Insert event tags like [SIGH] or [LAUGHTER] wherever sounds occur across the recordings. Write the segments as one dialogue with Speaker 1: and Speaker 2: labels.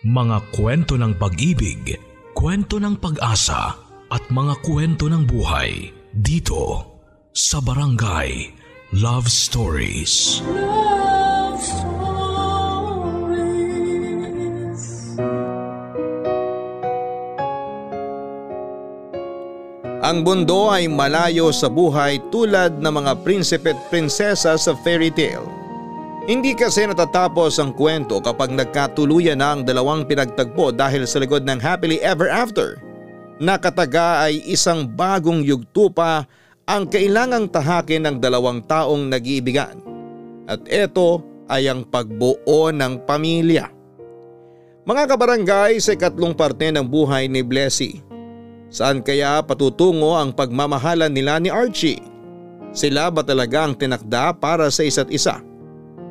Speaker 1: Mga kwento ng pag-ibig, kwento ng pag-asa at mga kwento ng buhay dito sa Barangay Love Stories.
Speaker 2: Love Stories.
Speaker 3: Ang mundo ay malayo sa buhay tulad ng mga prinsipe at prinsesa sa fairy tale. Hindi kasi natatapos ang kwento kapag nagkatuluyan na ang dalawang pinagtagpo dahil sa likod ng happily ever after. Nakataga ay isang bagong yugto pa ang kailangang tahakin ng dalawang taong nag-iibigan. At ito ay ang pagbuo ng pamilya. Mga kabarangay sa ikatlong parte ng buhay ni Blessy. Saan kaya patutungo ang pagmamahalan nila ni Archie? Sila ba talaga ang tinakda para sa isa't isa?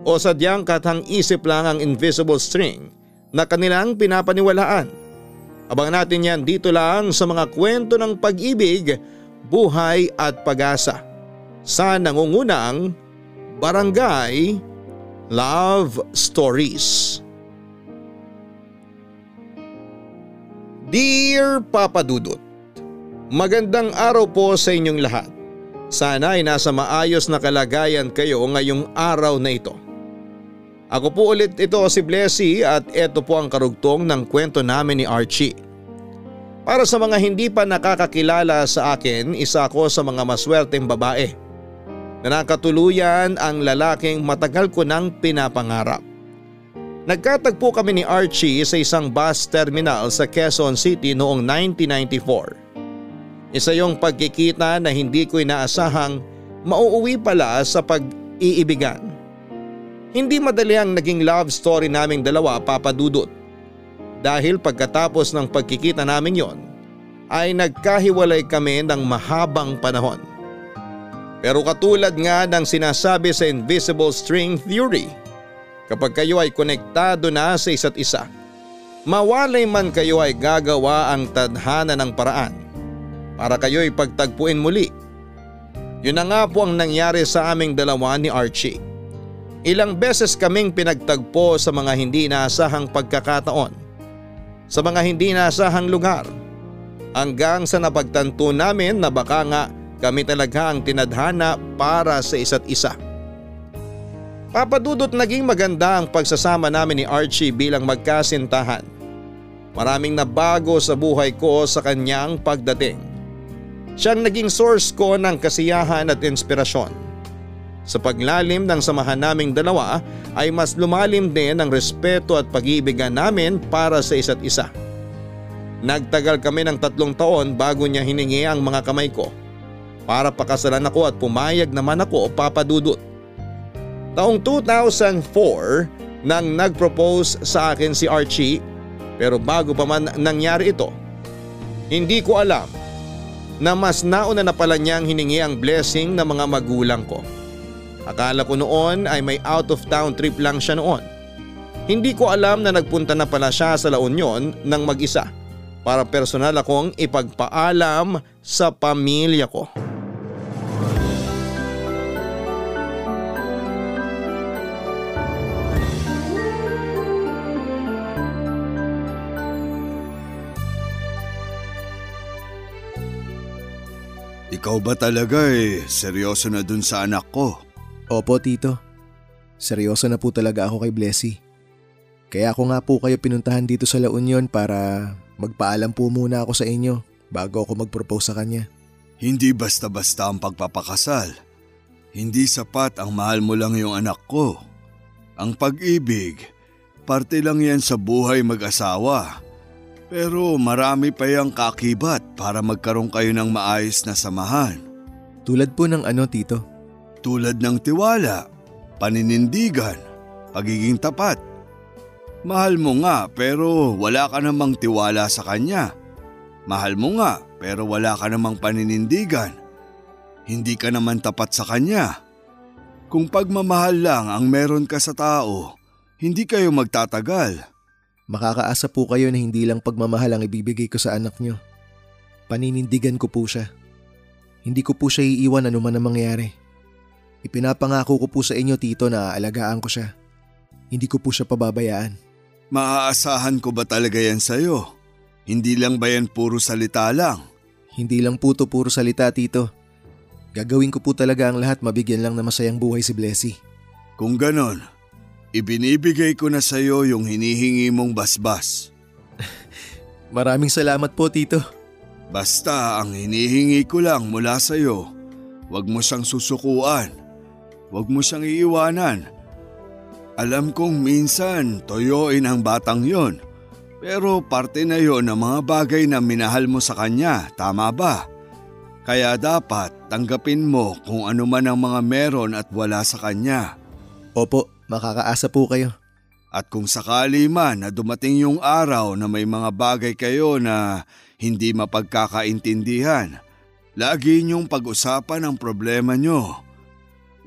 Speaker 3: O sadyang katang isip lang ang invisible string na kanilang pinapaniwalaan? Abangan natin yan dito lang sa mga kwento ng pag-ibig, buhay at pag-asa. Sa nangungunang Barangay Love Stories. Dear Papa Dudut, Magandang araw po sa inyong lahat. Sana ay nasa maayos na kalagayan kayo ngayong araw na ito. Ako po ulit ito si Blessy at ito po ang karugtong ng kwento namin ni Archie. Para sa mga hindi pa nakakakilala sa akin, isa ako sa mga maswerteng babae. Na nakatuluyan ang lalaking matagal ko nang pinapangarap. Nagkatagpo kami ni Archie sa isang bus terminal sa Quezon City noong 1994. Isa yung pagkikita na hindi ko inaasahang mauuwi pala sa pag-iibigan. Hindi madali ang naging love story naming dalawa papadudot. Dahil pagkatapos ng pagkikita namin yon ay nagkahiwalay kami ng mahabang panahon. Pero katulad nga ng sinasabi sa invisible string theory, kapag kayo ay konektado na sa isa't isa, mawalay man kayo ay gagawa ang tadhana ng paraan para kayo'y pagtagpuin muli. Yun na nga po ang nangyari sa aming dalawa ni Archie. Ilang beses kaming pinagtagpo sa mga hindi inaasahang pagkakataon. Sa mga hindi inaasahang lugar. Hanggang sa napagtanto namin na baka nga kami talaga ang tinadhana para sa isa't isa. Papadudot naging maganda ang pagsasama namin ni Archie bilang magkasintahan. Maraming nabago sa buhay ko sa kanyang pagdating. Siyang naging source ko ng kasiyahan at inspirasyon. Sa paglalim ng samahan naming dalawa ay mas lumalim din ang respeto at pag-iibigan namin para sa isa't isa. Nagtagal kami ng tatlong taon bago niya hiningi ang mga kamay ko para pakasalan ako at pumayag naman ako papadudot. Taong 2004 nang nag-propose sa akin si Archie pero bago pa man nangyari ito, hindi ko alam na mas nauna na pala niyang hiningi ang blessing ng mga magulang ko. Akala ko noon ay may out of town trip lang siya noon. Hindi ko alam na nagpunta na pala siya sa La Union ng mag-isa para personal akong ipagpaalam sa pamilya ko.
Speaker 4: Ikaw ba talaga eh, seryoso na dun sa anak ko?
Speaker 5: Opo tito, seryoso na po talaga ako kay Blessy. Kaya ako nga po kayo pinuntahan dito sa La Union para magpaalam po muna ako sa inyo bago ako mag-propose sa kanya.
Speaker 4: Hindi basta-basta ang pagpapakasal. Hindi sapat ang mahal mo lang yung anak ko. Ang pag-ibig, parte lang yan sa buhay mag-asawa. Pero marami pa yung kakibat para magkaroon kayo ng maayos na samahan.
Speaker 5: Tulad po ng ano tito?
Speaker 4: Tulad ng tiwala, paninindigan, pagiging tapat. Mahal mo nga pero wala ka namang tiwala sa kanya. Mahal mo nga pero wala ka namang paninindigan. Hindi ka naman tapat sa kanya. Kung pagmamahal lang ang meron ka sa tao, hindi kayo magtatagal.
Speaker 5: Makakaasa po kayo na hindi lang pagmamahal ang ibibigay ko sa anak nyo. Paninindigan ko po siya. Hindi ko po siya iiwan anuman ang mangyari. Ipinapangako ko po sa inyo tito na aalagaan ko siya. Hindi ko po siya pababayaan.
Speaker 4: Maaasahan ko ba talaga yan sa'yo? Hindi lang ba yan puro salita lang?
Speaker 5: Hindi lang po to puro salita, Tito. Gagawin ko po talaga ang lahat mabigyan lang na masayang buhay si Blessy.
Speaker 4: Kung ganon, ibinibigay ko na sa'yo yung hinihingi mong basbas. [LAUGHS]
Speaker 5: Maraming salamat po, Tito.
Speaker 4: Basta ang hinihingi ko lang mula sa'yo, huwag mo siyang susukuan. Huwag mo siyang iiwanan. Alam kong minsan toyoin ang batang yon. Pero parte na yon ng mga bagay na minahal mo sa kanya, tama ba? Kaya dapat tanggapin mo kung ano man ang mga meron at wala sa kanya.
Speaker 5: Opo, makakaasa po kayo.
Speaker 4: At kung sakali man na dumating yung araw na may mga bagay kayo na hindi mapagkakaintindihan, lagi niyong pag-usapan ang problema niyo.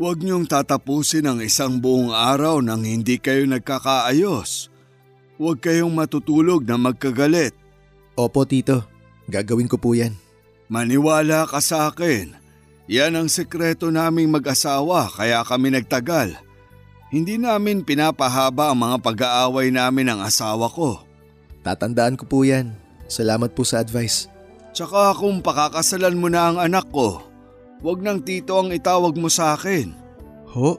Speaker 4: Huwag niyong tatapusin ang isang buong araw nang hindi kayo nagkakaayos. Huwag kayong matutulog na magkagalit.
Speaker 5: Opo, Tito. Gagawin ko po yan.
Speaker 4: Maniwala ka sa akin. Yan ang sekreto naming mag-asawa kaya kami nagtagal. Hindi namin pinapahaba ang mga pag-aaway namin ng asawa ko.
Speaker 5: Tatandaan ko po yan. Salamat po sa advice.
Speaker 4: Tsaka kung pakakasalan mo na ang anak ko, Huwag nang tito ang itawag mo sa akin.
Speaker 5: Ho?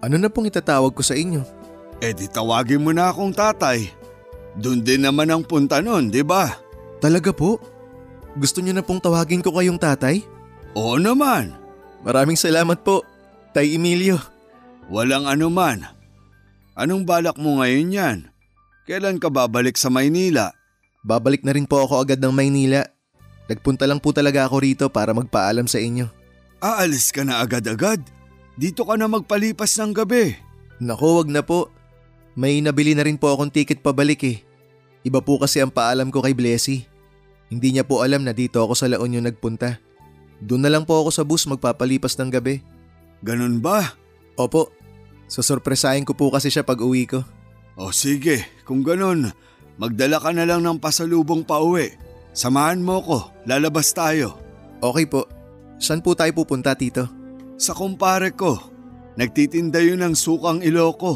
Speaker 5: Ano na pong itatawag ko sa inyo?
Speaker 4: Eh di tawagin mo na akong tatay. Doon din naman ang punta nun, di ba?
Speaker 5: Talaga po? Gusto niyo na pong tawagin ko kayong tatay?
Speaker 4: Oo naman.
Speaker 5: Maraming salamat po, Tay Emilio.
Speaker 4: Walang anuman. Anong balak mo ngayon yan? Kailan ka babalik sa Maynila?
Speaker 5: Babalik na rin po ako agad ng Maynila. Nagpunta lang po talaga ako rito para magpaalam sa inyo.
Speaker 4: Aalis ka na agad-agad? Dito ka na magpalipas ng gabi.
Speaker 5: Nako, wag na po. May nabili na rin po akong ticket pabalik eh. Iba po kasi ang paalam ko kay Blessy. Hindi niya po alam na dito ako sa La Union nagpunta. Doon na lang po ako sa bus magpapalipas ng gabi.
Speaker 4: Ganun ba?
Speaker 5: Opo. Susurpresahin ko po kasi siya pag uwi ko.
Speaker 4: O sige, kung ganun, magdala ka na lang ng pasalubong pa uwi. Samahan mo ko, lalabas tayo.
Speaker 5: Okay po. Saan po tayo pupunta, Tito?
Speaker 4: Sa kumpare ko. Nagtitinda yun ng sukang iloko.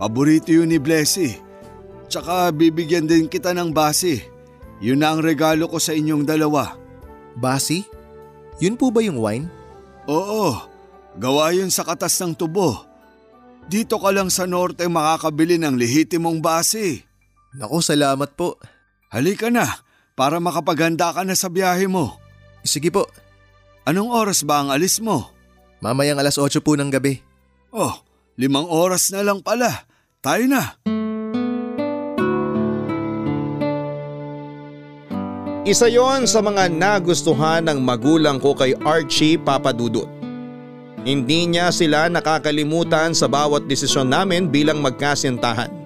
Speaker 4: Paborito yun ni Blessy. Tsaka bibigyan din kita ng basi. Yun na ang regalo ko sa inyong dalawa.
Speaker 5: Basi? Yun po ba yung wine?
Speaker 4: Oo, gawa yun sa katas ng tubo. Dito ka lang sa norte makakabili ng lehitimong basi.
Speaker 5: Naku, salamat po.
Speaker 4: Halika na, para makapaghanda ka na sa biyahe mo.
Speaker 5: Sige po.
Speaker 4: Anong oras ba ang alis mo?
Speaker 5: Mamayang alas 8 po ng gabi.
Speaker 4: Oh, limang oras na lang pala. Tayo na.
Speaker 3: Isa yon sa mga nagustuhan ng magulang ko kay Archie Papadudut. Hindi niya sila nakakalimutan sa bawat desisyon namin bilang magkasintahan.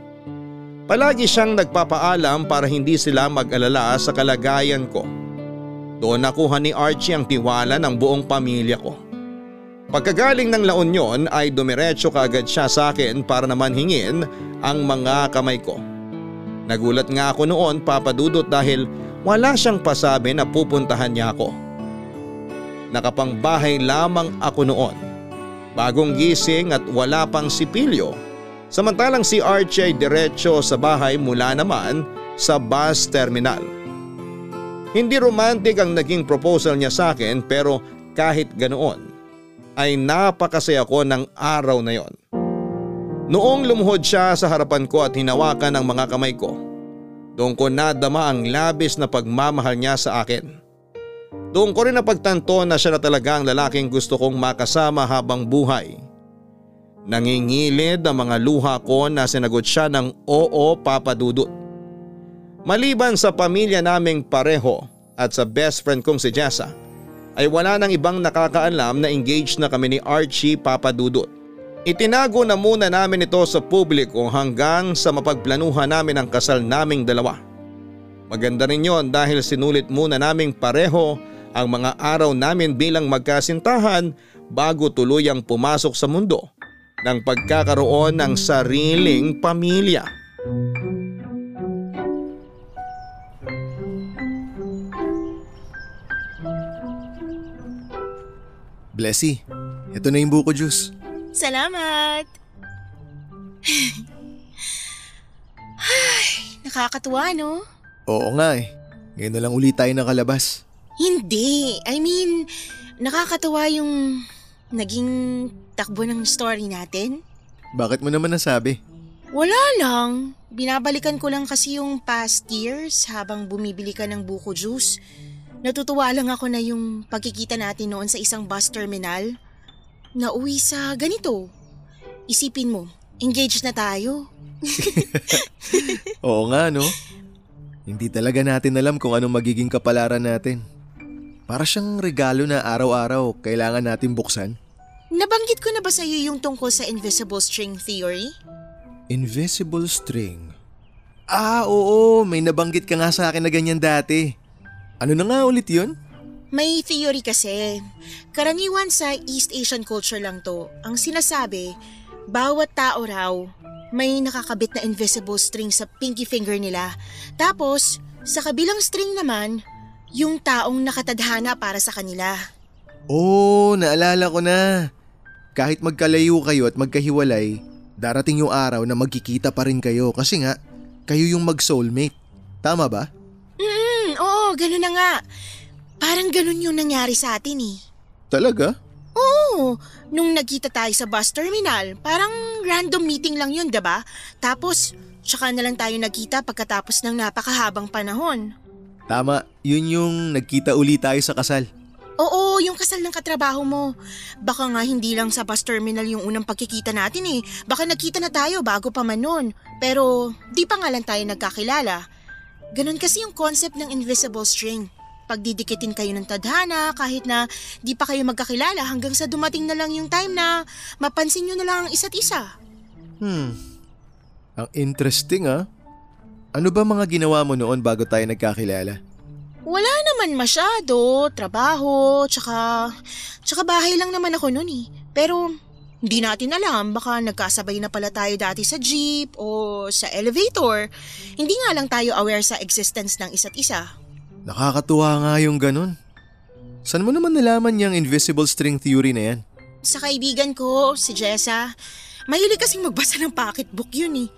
Speaker 3: Palagi siyang nagpapaalam para hindi sila mag-alala sa kalagayan ko. Doon nakuha ni Archie ang tiwala ng buong pamilya ko. Pagkagaling ng La Union ay dumiretso kaagad siya sa akin para naman hingin ang mga kamay ko. Nagulat nga ako noon papadudot dahil wala siyang pasabi na pupuntahan niya ako. Nakapangbahay lamang ako noon. Bagong gising at wala pang sipilyo. Samantalang si Archie ay diretso sa bahay mula naman sa bus terminal. Hindi romantic ang naging proposal niya sa akin pero kahit ganoon ay napakasaya ko ng araw na yon. Noong lumuhod siya sa harapan ko at hinawakan ang mga kamay ko, doon ko nadama ang labis na pagmamahal niya sa akin. Doon ko rin napagtanto na siya na talaga ang lalaking gusto kong makasama habang buhay. Nangingilid ang mga luha ko na sinagot siya ng oo papadudot. Maliban sa pamilya naming pareho at sa best friend kong si Jessa, ay wala nang ibang nakakaalam na engaged na kami ni Archie Papadudot. Itinago na muna namin ito sa publiko hanggang sa mapagplanuhan namin ang kasal naming dalawa. Maganda rin yon dahil sinulit muna naming pareho ang mga araw namin bilang magkasintahan bago tuluyang pumasok sa mundo ng pagkakaroon ng sariling pamilya.
Speaker 5: Blessy, ito na yung buko juice.
Speaker 2: Salamat!
Speaker 6: Nakakatuwa, no?
Speaker 5: Oo nga eh. Ngayon na lang ulit tayo nakalabas.
Speaker 6: Hindi. I mean, nakakatuwa yung naging takbo ng story natin.
Speaker 5: Bakit mo naman nasabi?
Speaker 6: Wala lang. Binabalikan ko lang kasi yung past years habang bumibili ka ng buko juice. Natutuwa lang ako na yung pagkikita natin noon sa isang bus terminal. Nauwi sa ganito. Isipin mo, engaged na tayo. [LAUGHS]
Speaker 5: Oo nga no. Hindi talaga natin alam kung anong magiging kapalaran natin. Para siyang regalo na araw-araw kailangan natin buksan.
Speaker 6: Nabanggit ko na ba sa iyo yung tungkol sa invisible string theory?
Speaker 5: Invisible string. Ah, oo. May nabanggit ka nga sa akin na ganyan dati. Ano na nga ulit yun?
Speaker 6: May theory kasi. Karaniwan sa East Asian culture lang to. Ang sinasabi, bawat tao raw may nakakabit na invisible string sa pinky finger nila. Tapos, sa kabilang string naman, yung taong nakatadhana para sa kanila.
Speaker 5: Oo, naalala ko na. Kahit magkalayo kayo at magkahiwalay, darating yung araw na magkikita pa rin kayo kasi nga, kayo yung mag-soulmate. Tama ba?
Speaker 6: Hmm, oo, ganun na nga. Parang ganun yung nangyari sa atin eh.
Speaker 5: Talaga?
Speaker 6: Oo, nung nagkita tayo sa bus terminal, parang random meeting lang yun, 'di ba? Tapos, tsaka na lang tayo nagkita pagkatapos ng napakahabang panahon.
Speaker 5: Tama, yun yung nagkita uli tayo sa kasal.
Speaker 6: Yung kasal ng katrabaho mo. Baka nga hindi lang sa bus terminal yung unang pagkikita natin eh. Baka nagkita na tayo bago pa man nun. Pero di pa nga lang tayo nagkakilala. Ganon kasi yung concept ng invisible string. Pagdidikitin kayo ng tadhana kahit na di pa kayo magkakilala hanggang sa dumating na lang yung time na mapansin nyo na lang ang isa't isa.
Speaker 5: Hmm, ang interesting ah. Ano ba mga ginawa mo noon bago tayo nagkakilala?
Speaker 6: Wala naman masyado, trabaho, tsaka, tsaka bahay lang naman ako noon eh. Pero hindi natin alam, baka nagkasabay na pala tayo dati sa jeep o sa elevator. Hindi nga lang tayo aware sa existence ng isa't isa.
Speaker 5: Nakakatuwa nga yung ganun. Saan mo naman nalaman yung invisible string theory na yan?
Speaker 6: Sa kaibigan ko, si Jessa, mahilig kasing magbasa ng pocketbook yun eh.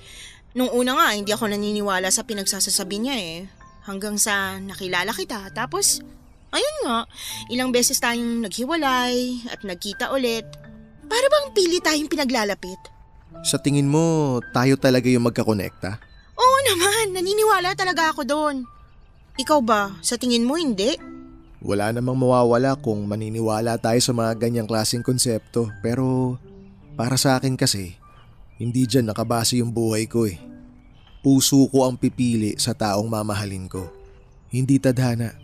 Speaker 6: Nung una nga, hindi ako naniniwala sa pinagsasasabi niya eh. Hanggang sa nakilala kita. Tapos, ayun nga, ilang beses tayong naghiwalay at nagkita ulit. Para bang pili tayong pinaglalapit?
Speaker 5: Sa tingin mo, tayo talaga yung magkakonekta?
Speaker 6: Oo naman, naniniwala talaga ako doon. Ikaw ba, sa tingin mo hindi?
Speaker 5: Wala namang mawawala kung maniniwala tayo sa mga ganyang klaseng konsepto. Pero para sa akin kasi, hindi dyan nakabase yung buhay ko eh. Puso ko ang pipili sa taong mamahalin ko. Hindi tadhana.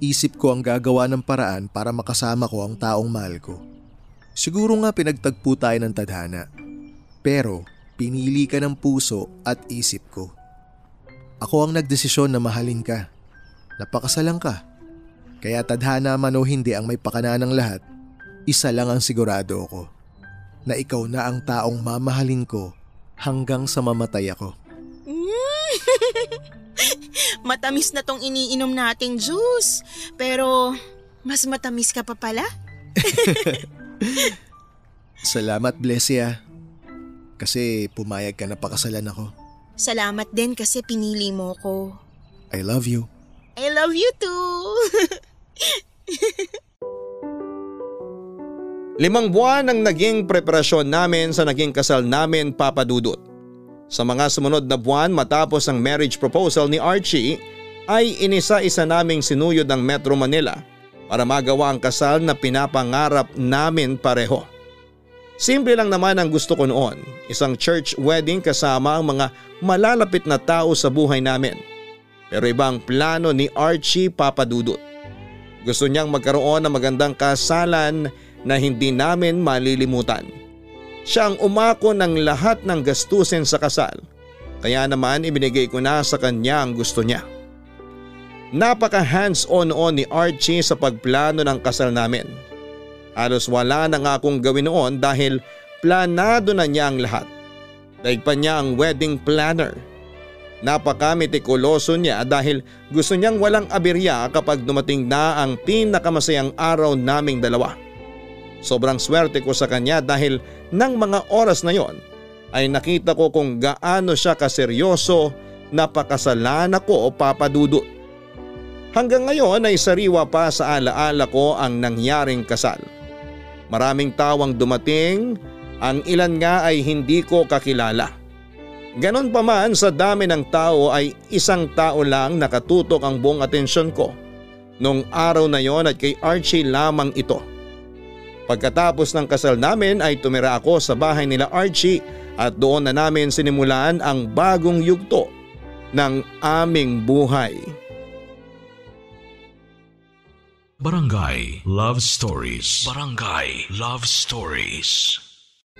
Speaker 5: Isip ko ang gagawa ng paraan para makasama ko ang taong mahal ko. Siguro nga pinagtagpo tayo ng tadhana. Pero pinili ka ng puso at isip ko. Ako ang nagdesisyon na mahalin ka. Napakasalang ka. Kaya tadhana man o hindi ang may pakana ng lahat, isa lang ang sigurado ko. Na ikaw na ang taong mamahalin ko hanggang sa mamatay ako. [LAUGHS]
Speaker 6: Matamis na tong iniinom nating juice. Pero, mas matamis ka pa pala? [LAUGHS]
Speaker 5: Salamat Blesia. Kasi pumayag ka na pakasalan ako.
Speaker 6: Salamat din kasi pinili mo ko.
Speaker 5: I love you.
Speaker 6: I love you too. [LAUGHS]
Speaker 3: Limang buwan ang naging preparasyon namin sa naging kasal namin papadudot. Sa mga sumunod na buwan matapos ang marriage proposal ni Archie ay inisa-isa naming sinuyod ang Metro Manila para magawa ang kasal na pinapangarap namin pareho. Simple lang naman ang gusto ko noon, isang church wedding kasama ang mga malalapit na tao sa buhay namin. Pero ibang plano ni Archie papadudot. Gusto niyang magkaroon ng magandang kasalan na hindi namin malilimutan. Siya ang umako ng lahat ng gastusin sa kasal. Kaya naman ibinigay ko na sa kanya ang gusto niya. Napaka hands-on on ni Archie sa pagplano ng kasal namin. Halos wala na nga akong gawin noon dahil planado na niya ang lahat. Daig pa niya ang wedding planner. Napaka-metikuloso niya dahil gusto niyang walang aberya kapag dumating na ang pinakamasayang araw naming dalawa. Sobrang swerte ko sa kanya dahil nang mga oras na yon ay nakita ko kung gaano siya kaseryoso napakasalan ako o papadudot. Hanggang ngayon ay sariwa pa sa alaala ko ang nangyaring kasal. Maraming tawang dumating, ang ilan nga ay hindi ko kakilala. Ganon pa man sa dami ng tao ay isang tao lang nakatutok ang buong atensyon ko. Nung araw na yon at kay Archie lamang ito. Pagkatapos ng kasal namin ay tumira ako sa bahay nila Archie at doon na namin sinimulan ang bagong yugto ng aming buhay.
Speaker 1: Barangay Love Stories. Barangay Love Stories.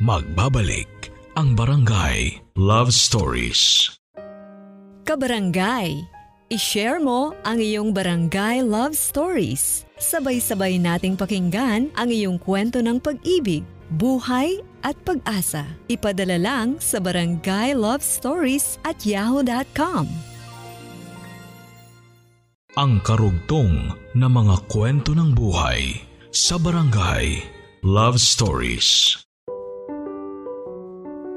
Speaker 1: Magbabalik ang Barangay Love Stories.
Speaker 7: Kabarangay, i-share mo ang iyong barangay love stories. Sabay-sabay nating pakinggan ang iyong kwento ng pag-ibig, buhay at pag-asa. Ipadala lang sa barangay love stories at yahoo.com.
Speaker 1: Ang karugtong na mga kwento ng buhay sa Barangay Love Stories.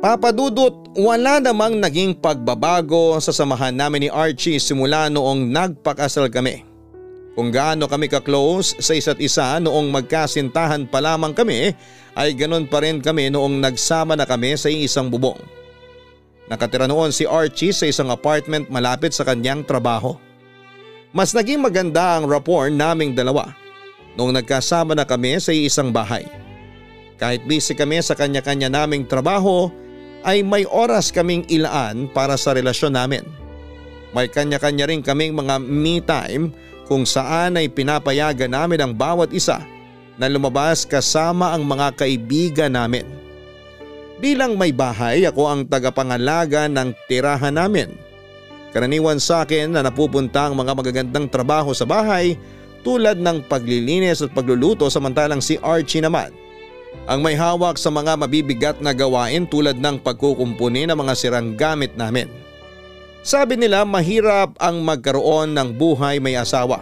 Speaker 3: Papadudot, wala namang naging pagbabago sa samahan namin ni Archie simula noong nagpakasal kami. Kung gaano kami ka-close sa isa't isa noong magkasintahan pa lamang kami ay ganon pa rin kami noong nagsama na kami sa isang bubong. Nakatira noon si Archie sa isang apartment malapit sa kanyang trabaho. Mas naging maganda ang rapport naming dalawa noong nagkasama na kami sa isang bahay. Kahit busy kami sa kanya-kanya naming trabaho ay may oras kaming ilaan para sa relasyon namin. May kanya-kanya rin kaming mga me time kung saan ay pinapayagan namin ang bawat isa na lumabas kasama ang mga kaibigan namin. Bilang may bahay ako ang tagapangalaga ng tirahan namin. Karaniwan sa akin na napupunta ang mga magagandang trabaho sa bahay tulad ng paglilinis at pagluluto samantalang si Archie naman ang may hawak sa mga mabibigat na gawain tulad ng pagkukumpuni ng mga sirang gamit namin. Sabi nila mahirap ang magkaroon ng buhay may asawa.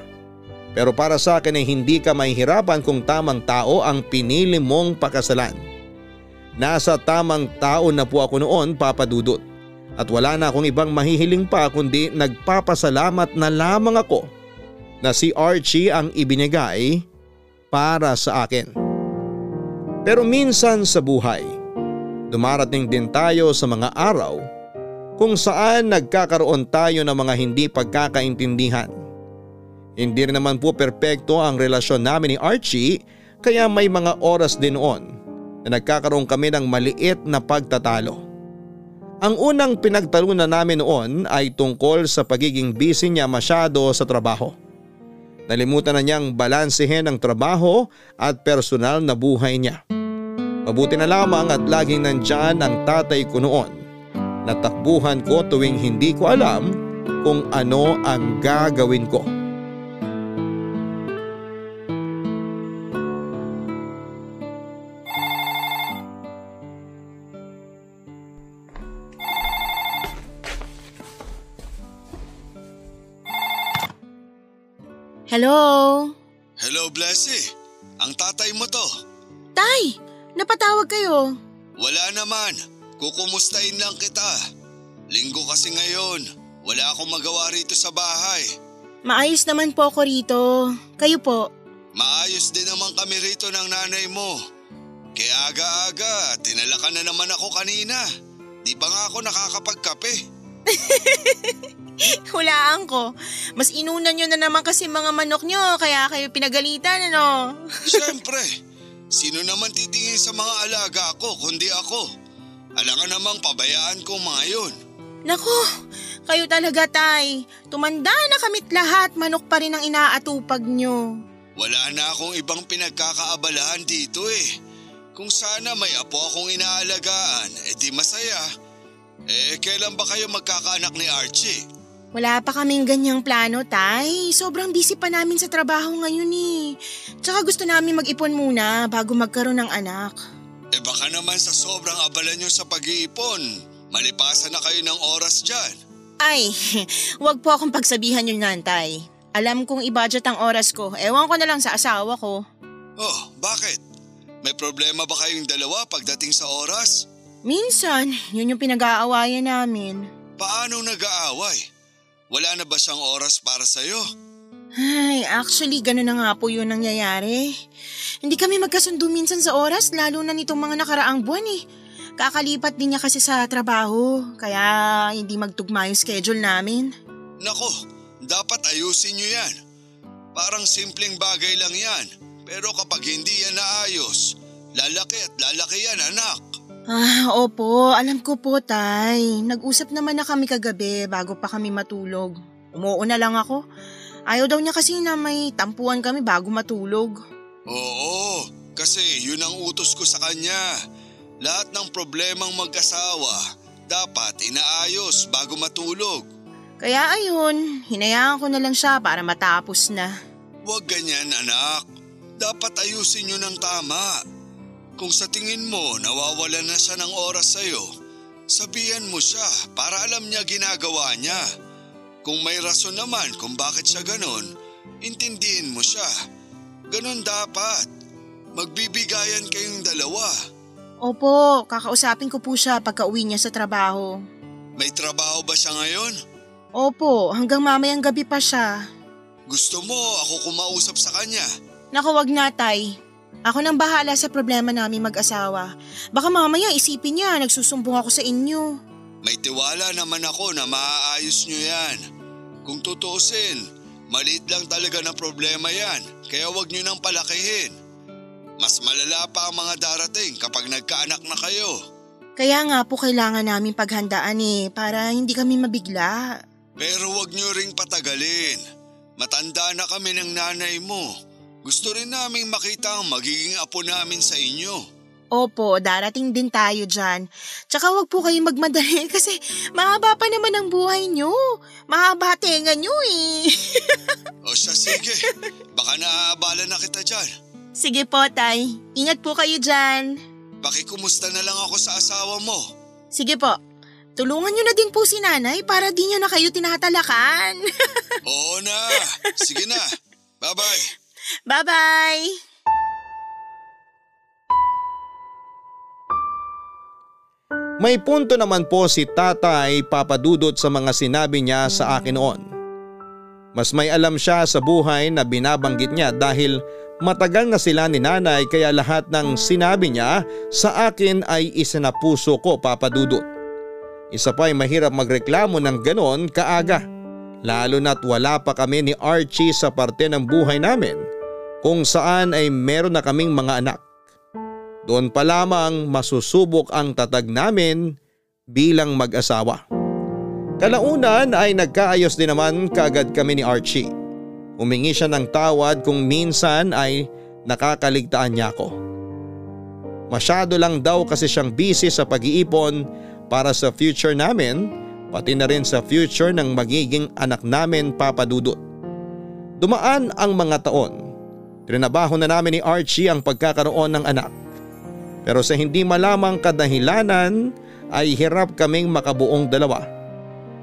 Speaker 3: Pero para sa akin ay hindi ka mahihirapan kung tamang tao ang pinili mong pakasalan. Nasa tamang tao na po ako noon papadudot. At wala na akong ibang mahihiling pa kundi nagpapasalamat na lamang ako na si Archie ang ibinigay para sa akin. Pero minsan sa buhay, dumarating din tayo sa mga araw kung saan nagkakaroon tayo ng mga hindi pagkakaintindihan. Hindi rin naman po perpekto ang relasyon namin ni Archie kaya may mga oras din noon na nagkakaroon kami ng maliit na pagtatalo. Ang unang pinagtalunan namin noon ay tungkol sa pagiging busy niya masyado sa trabaho. Nalimutan na niyang balansehin ang trabaho at personal na buhay niya. Mabuti na lamang at laging nandyan ang tatay ko noon. Natakbuhan ko tuwing hindi ko alam kung ano ang gagawin ko.
Speaker 6: Hello?
Speaker 4: Hello, Blessy. Ang tatay mo to.
Speaker 6: Tay, napatawag kayo.
Speaker 4: Wala naman. Kukumustahin lang kita. Linggo kasi ngayon. Wala akong magawa rito sa bahay.
Speaker 6: Maayos naman po ako rito. Kayo po.
Speaker 4: Maayos din naman kami rito ng nanay mo. Kaya aga-aga, tinalakan na naman ako kanina. Di ba nga ako nakakapagkape? [LAUGHS]
Speaker 6: Hulaan ko. Mas inunan nyo na naman kasi mga manok nyo kaya kayo pinagalitan ano.
Speaker 4: Siyempre, sino naman titingin sa mga alaga ko kundi ako? Alangan namang pabayaan ko mga yun.
Speaker 6: Nako, kayo talaga tay. Tumanda na kamit lahat, manok pa rin ang inaatupag nyo.
Speaker 4: Wala na akong ibang pinagkakaabalahan dito eh. Kung sana may apo akong inaalagaan, eh di masaya. Eh, kailan ba kayo magkakaanak ni Archie?
Speaker 6: Wala pa kaming ganyang plano, Tay. Sobrang busy pa namin sa trabaho ngayon eh. Tsaka gusto namin mag-ipon muna bago magkaroon ng anak.
Speaker 4: Eh baka naman sa sobrang abala nyo sa pag-iipon, malipasan na kayo ng oras dyan.
Speaker 6: Ay, [LAUGHS] wag po akong pagsabihan yun nan, Tay. Alam kong i-budget ang oras ko. Ewan ko na lang sa asawa ko.
Speaker 4: Oh, bakit? May problema ba kayong dalawa pagdating sa oras?
Speaker 6: Minsan, yun yung pinag-aawayan namin.
Speaker 4: Paano nag-aaway? Wala na ba siyang oras para sa'yo?
Speaker 6: Ay, actually, gano'n na nga po yun nangyayari. Hindi kami magkasundo minsan sa oras, lalo na nitong mga nakaraang buwan eh. Kakalipat din niya kasi sa trabaho, kaya hindi magtugma yung schedule namin.
Speaker 4: Nako, dapat ayusin niyo yan. Parang simpleng bagay lang yan. Pero kapag hindi yan naayos, lalaki at lalaki yan anak.
Speaker 6: Ah, opo, alam ko po, Tay. Nag-usap naman na kami kagabi bago pa kami matulog. Umuuna lang ako. Ayaw daw niya kasi na may tampuan kami bago matulog.
Speaker 4: Oo, kasi yun ang utos ko sa kanya. Lahat ng problemang mag-asawa, dapat inaayos bago matulog.
Speaker 6: Kaya ayun, hinayaan ko na lang siya para matapos na.
Speaker 4: Huwag ganyan anak. Dapat ayusin nyo ng tama. Kung sa tingin mo nawawala na siya ng oras sa'yo, sabihan mo siya para alam niya ginagawa niya. Kung may rason naman kung bakit siya ganon, intindihin mo siya. Ganon dapat. Magbibigayan kayong dalawa.
Speaker 6: Opo, kakausapin ko po siya pagka uwi niya sa trabaho.
Speaker 4: May trabaho ba siya ngayon?
Speaker 6: Opo, hanggang mamayang gabi pa siya.
Speaker 4: Gusto mo ako kumausap sa kanya?
Speaker 6: Naku, wag na, Tay. Ako nang bahala sa problema namin mag-asawa. Baka mamaya isipin niya, nagsusumbong ako sa inyo.
Speaker 4: May tiwala naman ako na maaayos nyo yan. Kung tutuusin, maliit lang talaga na problema yan, kaya wag nyo nang palakihin. Mas malala pa ang mga darating kapag nagkaanak na kayo.
Speaker 6: Kaya nga po kailangan namin paghandaan eh, para hindi kami mabigla.
Speaker 4: Pero wag nyo ring patagalin. Matanda na kami ng nanay mo. Gusto rin naming makita ang magiging apo namin sa inyo.
Speaker 6: Opo, darating din tayo dyan. Tsaka wag po kayong magmadali [LAUGHS] kasi mahaba pa naman ang buhay nyo. Mahaba tenga nyo eh. [LAUGHS]
Speaker 4: O siya sige, baka naaabala na kita dyan.
Speaker 6: Sige po, Tay. Ingat po kayo dyan.
Speaker 4: Pakikumusta na lang ako sa asawa mo.
Speaker 6: Sige po. Tulungan nyo na din po si nanay para di nyo na kayo tinatalakan. [LAUGHS]
Speaker 4: Oo na, sige na. Bye-bye.
Speaker 6: Bye-bye!
Speaker 3: May punto naman po si tatay papadudot sa mga sinabi niya sa akin noon. Mas may alam siya sa buhay na binabanggit niya dahil matagal na sila ni nanay kaya lahat ng sinabi niya sa akin ay isinapuso ko papadudot. Isa pa ay mahirap magreklamo ng ganon kaaga. Lalo na't wala pa kami ni Archie sa parte ng buhay namin kung saan ay meron na kaming mga anak. Doon pa lamang masusubok ang tatag namin bilang mag-asawa. Kalaunan ay nagkaayos din naman kaagad kami ni Archie. Humingi siya ng tawad kung minsan ay nakakaligtaan niya ako. Masyado lang daw kasi siyang busy sa pag-iipon para sa future namin pati na rin sa future ng magiging anak namin papadudot. Dumaan ang mga taon. Trinabaho na namin ni Archie ang pagkakaroon ng anak. Pero sa hindi malamang kadahilanan ay hirap kaming makabuong dalawa.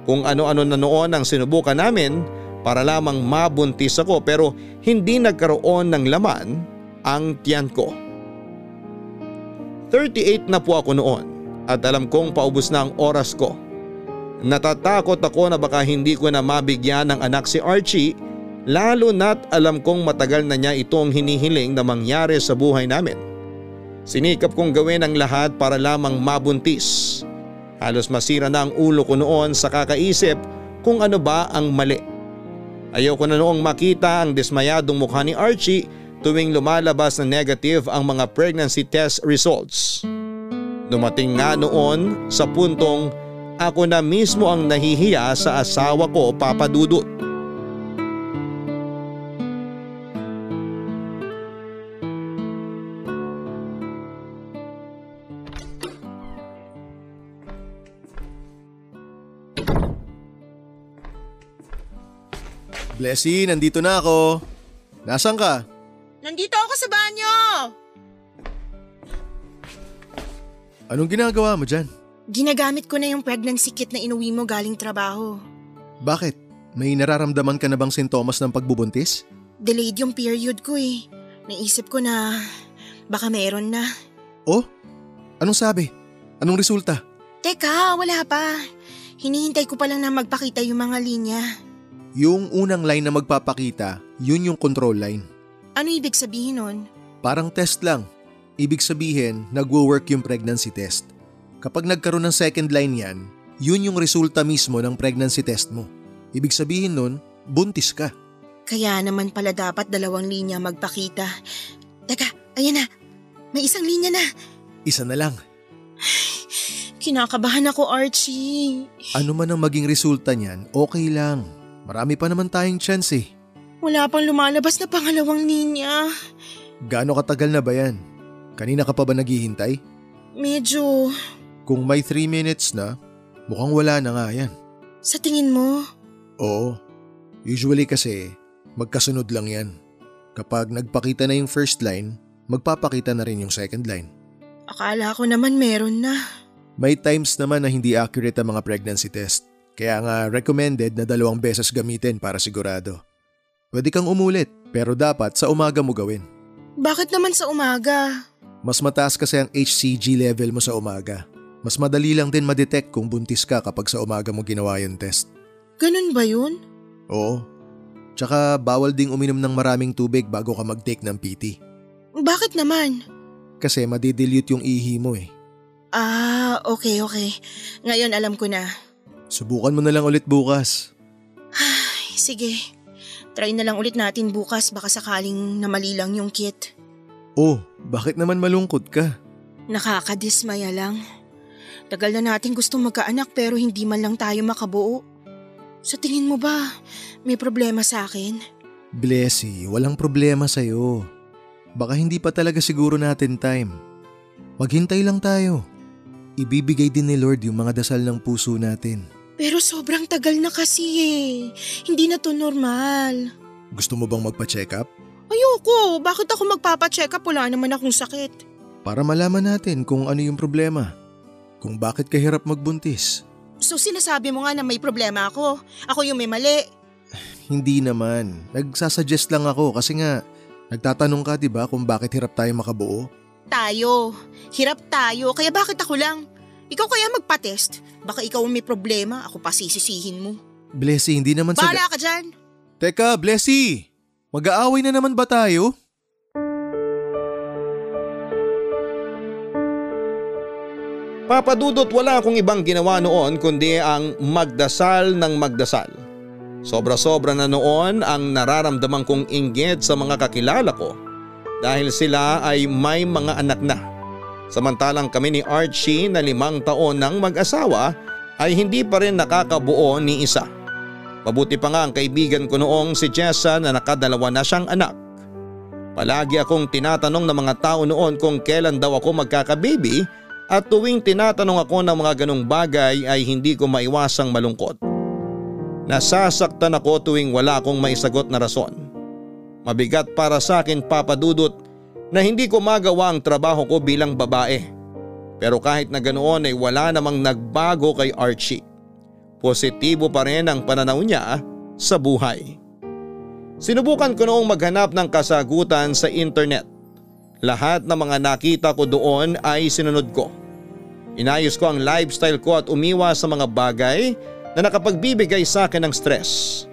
Speaker 3: Kung ano-ano na noon ang sinubukan namin para lamang mabuntis ako pero hindi nagkaroon ng laman ang tiyan ko. 38 na po ako noon at alam kong paubos na ang oras ko. Natatakot ako na baka hindi ko na mabigyan ng anak si Archie lalo na't alam kong matagal na niya itong hinihiling na mangyari sa buhay namin. Sinikap kong gawin ang lahat para lamang mabuntis. Halos masira na ang ulo ko noon sa kakaisip kung ano ba ang mali. Ayoko na noong makita ang dismayadong mukha ni Archie tuwing lumalabas na negative ang mga pregnancy test results. Dumating nga noon sa puntong ako na mismo ang nahihiya sa asawa ko papadudot.
Speaker 5: Blessy, nandito na ako. Nasaan ka?
Speaker 6: Nandito ako sa banyo!
Speaker 5: Anong ginagawa mo dyan?
Speaker 6: Ginagamit ko na yung pregnancy kit na inuwi mo galing trabaho.
Speaker 5: Bakit? May nararamdaman ka na bang sintomas ng pagbubuntis?
Speaker 6: Delayed yung period ko eh. Naisip ko na baka meron na.
Speaker 5: Oh? Anong sabi? Anong resulta?
Speaker 6: Teka, wala pa. Hinihintay ko pa lang na magpakita yung mga linya.
Speaker 5: Yung unang line na magpapakita, yun yung control line.
Speaker 6: Ano ibig sabihin nun?
Speaker 5: Parang test lang. Ibig sabihin, nagwo-work yung pregnancy test. Kapag nagkaroon ng second line yan, yun yung resulta mismo ng pregnancy test mo. Ibig sabihin nun, buntis ka.
Speaker 6: Kaya naman pala dapat dalawang linya magpakita. Teka, ayan na. May isang linya na.
Speaker 5: Isa na lang.
Speaker 6: Kinakabahan ako, Archie.
Speaker 5: Ano man ang maging resulta niyan, okay lang. Marami pa naman tayong chance eh.
Speaker 6: Wala pang lumalabas na pangalawang linya.
Speaker 5: Gaano katagal na ba yan? Kanina ka pa ba naghihintay?
Speaker 6: Medyo...
Speaker 5: Kung may 3 minutes na, mukhang wala na nga yan.
Speaker 6: Sa tingin mo?
Speaker 5: Oo. Usually kasi, magkasunod lang yan. Kapag nagpakita na yung first line, magpapakita na rin yung second line.
Speaker 6: Akala ko naman meron na.
Speaker 5: May times naman na hindi accurate ang mga pregnancy test. Kaya nga recommended na dalawang beses gamitin para sigurado. Pwede kang umulit, pero dapat sa umaga mo gawin.
Speaker 6: Bakit naman sa umaga?
Speaker 5: Mas mataas kasi ang HCG level mo sa umaga. Mas madali lang din madetect kung buntis ka kapag sa umaga mo ginawa yung test.
Speaker 6: Ganun ba yun?
Speaker 5: Oo. Tsaka bawal ding uminom ng maraming tubig bago ka mag-take ng PT.
Speaker 6: Bakit naman?
Speaker 5: Kasi madidilute yung ihi mo eh.
Speaker 6: Ah, okay, okay. Ngayon alam ko na.
Speaker 5: Subukan mo na lang ulit bukas.
Speaker 6: Ay, sige. Try na lang ulit natin bukas baka sakaling namali lang yung kit.
Speaker 5: Oh, bakit naman malungkot ka?
Speaker 6: Nakakadismaya lang. Tagal na natin gusto magkaanak pero hindi man lang tayo makabuo. Sa tingin mo ba, may problema sa akin?
Speaker 5: Blessy, walang problema sa'yo. Baka hindi pa talaga siguro natin time. Maghintay lang tayo. Ibibigay din ni Lord yung mga dasal ng puso natin.
Speaker 6: Pero sobrang tagal na kasi eh. Hindi na to normal.
Speaker 5: Gusto mo bang magpa-check up?
Speaker 6: Ayoko, bakit ako magpapacheck up? Wala naman akong sakit.
Speaker 5: Para malaman natin kung ano yung problema. Kung bakit ka hirap magbuntis.
Speaker 6: So sinasabi mo nga na may problema ako. Ako yung may mali. [SIGHS]
Speaker 5: Hindi naman. Nagsasuggest lang ako kasi nga nagtatanong ka 'di ba kung bakit hirap tayo makabuo?
Speaker 6: Tayo. Hirap tayo. Kaya bakit ako lang? Ikaw kaya magpa-test. Baka ikaw may problema. Ako pa sisisihin mo.
Speaker 5: Blessy, hindi naman sa...
Speaker 6: Bahala ka dyan.
Speaker 5: Teka, Blessy! Mag-aaway na naman ba tayo?
Speaker 3: Papadudot wala akong ibang ginawa noon kundi ang magdasal ng magdasal. Sobra-sobra na noon ang nararamdaman kong inggit sa mga kakilala ko dahil sila ay may mga anak na. Samantalang kami ni Archie na limang taon ng mag-asawa ay hindi pa rin nakakabuo ni isa. Mabuti pa nga ang kaibigan ko noong si Jessa na nakadalawa na siyang anak. Palagi akong tinatanong ng mga tao noon kung kailan daw ako magkakababy at tuwing tinatanong ako ng mga ganong bagay ay hindi ko maiwasang malungkot. Nasasaktan ako tuwing wala akong maisagot na rason. Mabigat para sa akin papadudot na hindi ko magawa ang trabaho ko bilang babae. Pero kahit na ganoon ay wala namang nagbago kay Archie. Positibo pa rin ang pananaw niya sa buhay. Sinubukan ko noong maghanap ng kasagutan sa internet. Lahat ng mga nakita ko doon ay sinunod ko. Inayos ko ang lifestyle ko at umiwas sa mga bagay na nakapagbibigay sa akin ng stress.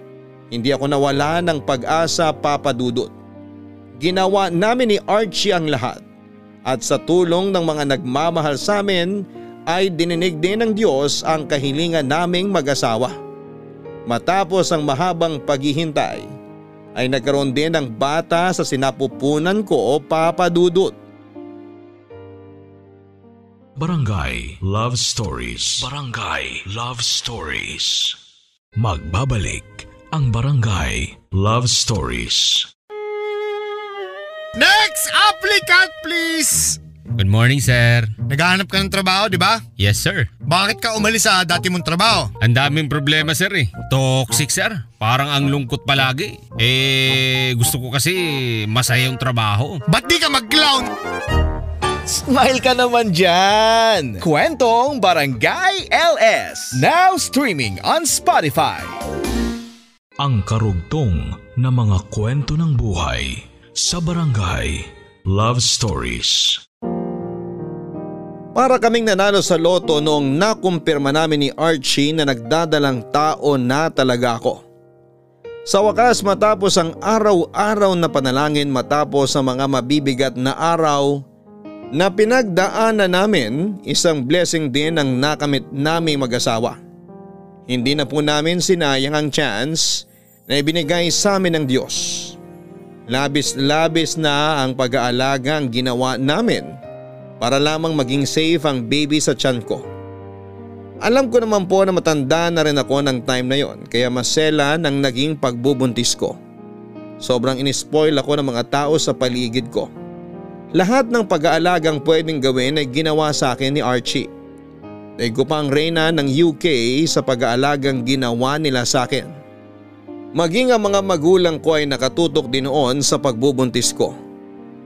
Speaker 3: Hindi ako nawala ng pag-asa papadudot. Ginawa namin ni Archie ang lahat at sa tulong ng mga nagmamahal sa amin ay dininig din ng Diyos ang kahilingan naming mag-asawa. Matapos ang mahabang paghihintay ay nagkaroon din ng bata sa sinapupunan ko o papadudot.
Speaker 1: Barangay Love Stories. Barangay Love Stories. Magbabalik ang Barangay Love Stories.
Speaker 8: Next applicant please!
Speaker 9: Good morning, sir.
Speaker 8: Naghahanap ka ng trabaho, di ba?
Speaker 9: Yes, sir.
Speaker 8: Bakit ka umalis sa dati mong trabaho?
Speaker 9: Ang daming problema, sir eh. Toxic, sir. Parang ang lungkot palagi. Eh, gusto ko kasi masaya yung trabaho.
Speaker 8: Ba't di ka mag-clown?
Speaker 10: Smile ka naman dyan! Kwentong Barangay LS. Now streaming on Spotify.
Speaker 1: Ang karugtong na mga kwento ng buhay sa Barangay Love Stories.
Speaker 3: Para kaming nanalo sa loto noong nakumpirma namin ni Archie na nagdadalang tao na talaga ako. Sa wakas matapos ang araw-araw na panalangin matapos ang mga mabibigat na araw na pinagdaanan namin, isang blessing din ang nakamit naming mag-asawa. Hindi na po namin sinayang ang chance na ibinigay sa amin ng Diyos. Labis-labis na ang pag-aalaga ang ginawa namin para lamang maging safe ang baby sa tiyan ko. Alam ko naman po na matanda na rin ako ng time na yon kaya masela ng naging pagbubuntis ko. Sobrang inispoil ako ng mga tao sa paligid ko. Lahat ng pag-aalagang pwedeng gawin ay ginawa sa akin ni Archie. Daig ko pa ang reyna ng UK sa pag-aalagang ginawa nila sa akin. Maging ang mga magulang ko ay nakatutok din noon sa pagbubuntis ko.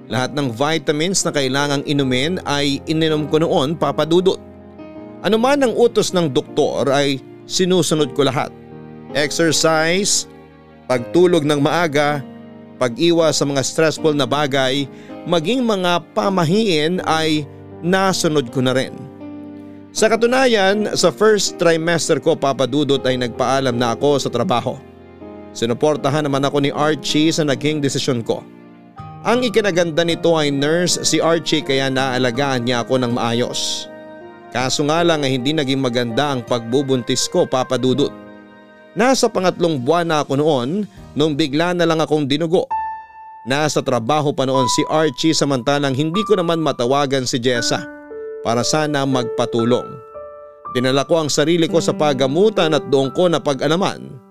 Speaker 3: Lahat ng vitamins na kailangang inumin ay ininom ko noon papadudot. Ano man ang utos ng doktor ay sinusunod ko lahat. Exercise, pagtulog ng maaga, pag-iwas sa mga stressful na bagay, maging mga pamahiin ay nasunod ko na rin. Sa katunayan, sa first trimester ko papadudot ay nagpaalam na ako sa trabaho. Sinuportahan naman ako ni Archie sa naging desisyon ko. Ang ikinaganda nito ay nurse si Archie kaya naalagaan niya ako ng maayos. Kaso nga lang ay hindi naging maganda ang pagbubuntis ko papadudot. Nasa pangatlong buwan na ako noon nung bigla na lang akong dinugo. Nasa trabaho pa noon si Archie samantalang hindi ko naman matawagan si Jessa para sana magpatulong. Dinala ko ang sarili ko sa pagamutan at doon ko napag-alaman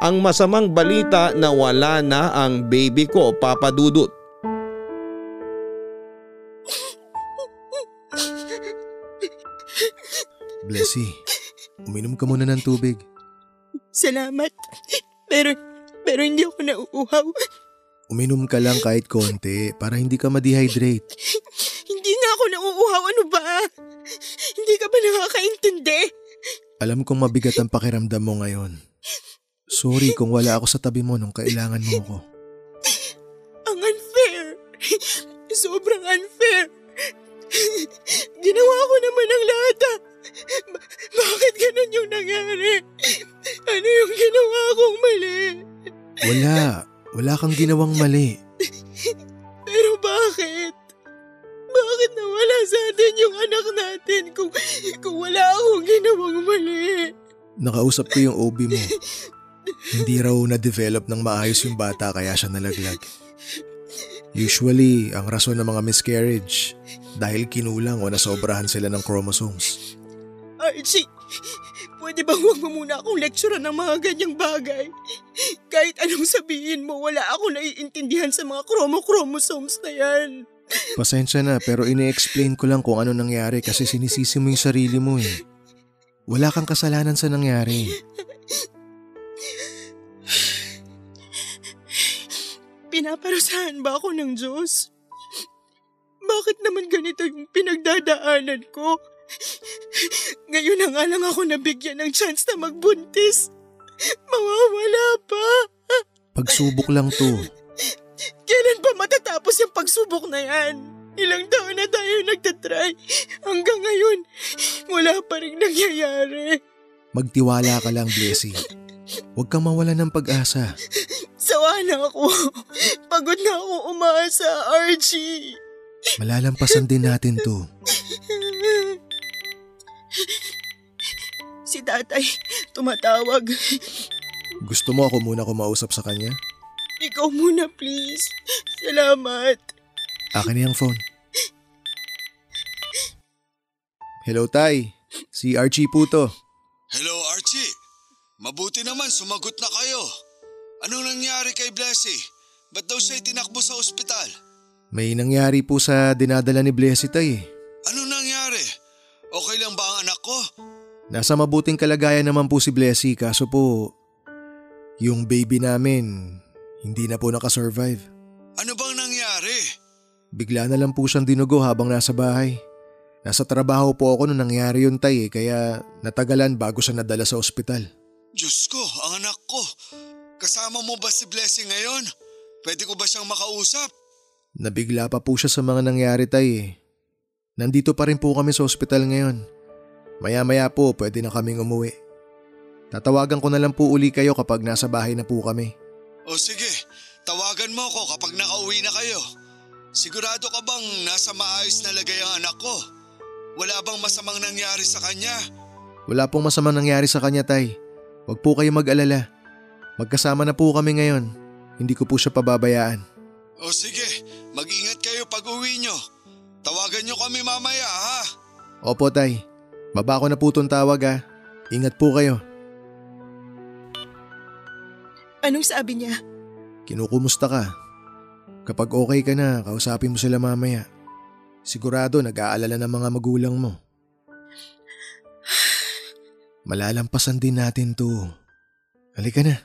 Speaker 3: ang masamang balita na wala na ang baby ko papadudot.
Speaker 5: Blessy, uminom ka muna ng tubig.
Speaker 6: Salamat. Pero, pero hindi ako nauuhaw.
Speaker 5: Uminom ka lang kahit konti para hindi ka ma-dehydrate.
Speaker 6: Hindi nga ako nauuhaw. Ano ba? Hindi ka ba nakakaintindi?
Speaker 5: Alam kong mabigat ang pakiramdam mo ngayon. Sorry kung wala ako sa tabi mo nung kailangan mo ko.
Speaker 6: Ang unfair. Sobrang unfair. Ginawa ko naman ang lahat ah. Ba- bakit ganun yung nangyari? Ano yung ginawa kong mali?
Speaker 5: Wala. Wala kang ginawang mali.
Speaker 6: Pero bakit? Bakit nawala sa atin yung anak natin kung, kung wala akong ginawang mali?
Speaker 5: Nakausap ko yung OB mo. Hindi raw na-develop ng maayos yung bata kaya siya nalaglag. Usually, ang rason ng mga miscarriage dahil kinulang o nasobrahan sila ng chromosomes.
Speaker 6: Archie, pwede bang huwag mo muna akong lecturean ng mga ganyang bagay? Kahit anong sabihin mo, wala ako naiintindihan sa mga chromo-chromosomes na yan.
Speaker 5: Pasensya na pero ini-explain ko lang kung ano nangyari kasi sinisisi mo yung sarili mo eh. Wala kang kasalanan sa nangyari.
Speaker 6: Pinaparusahan ba ako ng Diyos? Bakit naman ganito yung pinagdadaanan ko? Ngayon na nga lang ako nabigyan ng chance na magbuntis. Mawawala pa.
Speaker 5: Pagsubok lang to.
Speaker 6: Kailan pa matatapos yung pagsubok na yan? Ilang taon na tayo nagtatry. Hanggang ngayon, wala pa rin nangyayari.
Speaker 5: Magtiwala ka lang, Blessy. Huwag kang mawala ng pag-asa.
Speaker 6: Sawa na ako. Pagod na ako umasa, Archie.
Speaker 5: Malalampasan din natin to.
Speaker 6: Si tatay, tumatawag.
Speaker 5: Gusto mo ako muna kumausap sa kanya?
Speaker 6: Ikaw muna, please. Salamat.
Speaker 5: Akin yung phone. Hello, Tay. Si Archie po to.
Speaker 4: Hello Archie, mabuti naman sumagot na kayo. Anong nangyari kay Blessy? Ba't daw siya tinakbo sa ospital?
Speaker 5: May nangyari po sa dinadala ni Blessy, Tay. eh.
Speaker 4: Anong nangyari? Okay lang ba ang anak ko?
Speaker 5: Nasa mabuting kalagayan naman po si Blessy kaso po yung baby namin hindi na po nakasurvive.
Speaker 4: Ano bang nangyari?
Speaker 5: Bigla na lang po siyang dinugo habang nasa bahay. Nasa trabaho po ako nung nangyari yun tay eh, kaya natagalan bago siya nadala sa ospital.
Speaker 4: Diyos ko, ang anak ko. Kasama mo ba si Blessing ngayon? Pwede ko ba siyang makausap?
Speaker 5: Nabigla pa po siya sa mga nangyari tay eh. Nandito pa rin po kami sa ospital ngayon. Maya-maya po pwede na kaming umuwi. Tatawagan ko na lang po uli kayo kapag nasa bahay na po kami.
Speaker 4: O sige, tawagan mo ko kapag nakauwi na kayo. Sigurado ka bang nasa maayos na lagay ang anak ko? Wala bang masamang nangyari sa kanya?
Speaker 5: Wala pong masamang nangyari sa kanya, Tay. Huwag po kayo mag-alala. Magkasama na po kami ngayon. Hindi ko po siya pababayaan.
Speaker 4: O sige, mag-ingat kayo pag uwi nyo. Tawagan nyo kami mamaya ha.
Speaker 5: Opo, Tay. Baba ko na po itong tawag ha. Ingat po kayo.
Speaker 6: Anong sabi niya?
Speaker 5: Kinukumusta ka? Kapag okay ka na, kausapin mo sila mamaya. Sigurado nag-aalala ng mga magulang mo. [SIGHS] Malalampasan din natin to. Halika na.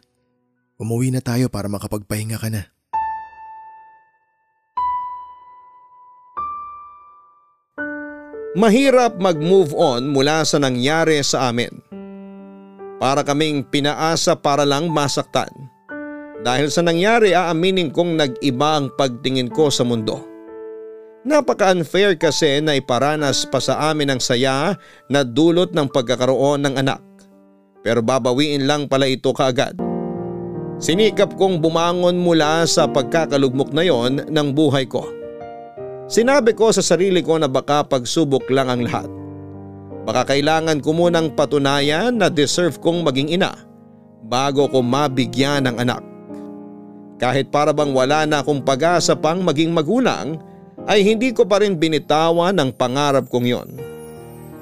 Speaker 5: Umuwi na tayo para makapagpahinga ka na.
Speaker 3: Mahirap mag-move on mula sa nangyari sa amin. Para kaming pinaasa para lang masaktan. Dahil sa nangyari aaminin kong nag-iba ang pagtingin ko sa mundo. Napaka-unfair kasi na iparanas pa sa amin ang saya na dulot ng pagkakaroon ng anak. Pero babawiin lang pala ito kaagad. Sinikap kong bumangon mula sa pagkakalugmok na yon ng buhay ko. Sinabi ko sa sarili ko na baka pagsubok lang ang lahat. Baka kailangan ko munang patunayan na deserve kong maging ina bago ko mabigyan ng anak. Kahit para bang wala na akong pag-asa pang maging magulang ay hindi ko pa rin binitawan ang pangarap kong yon.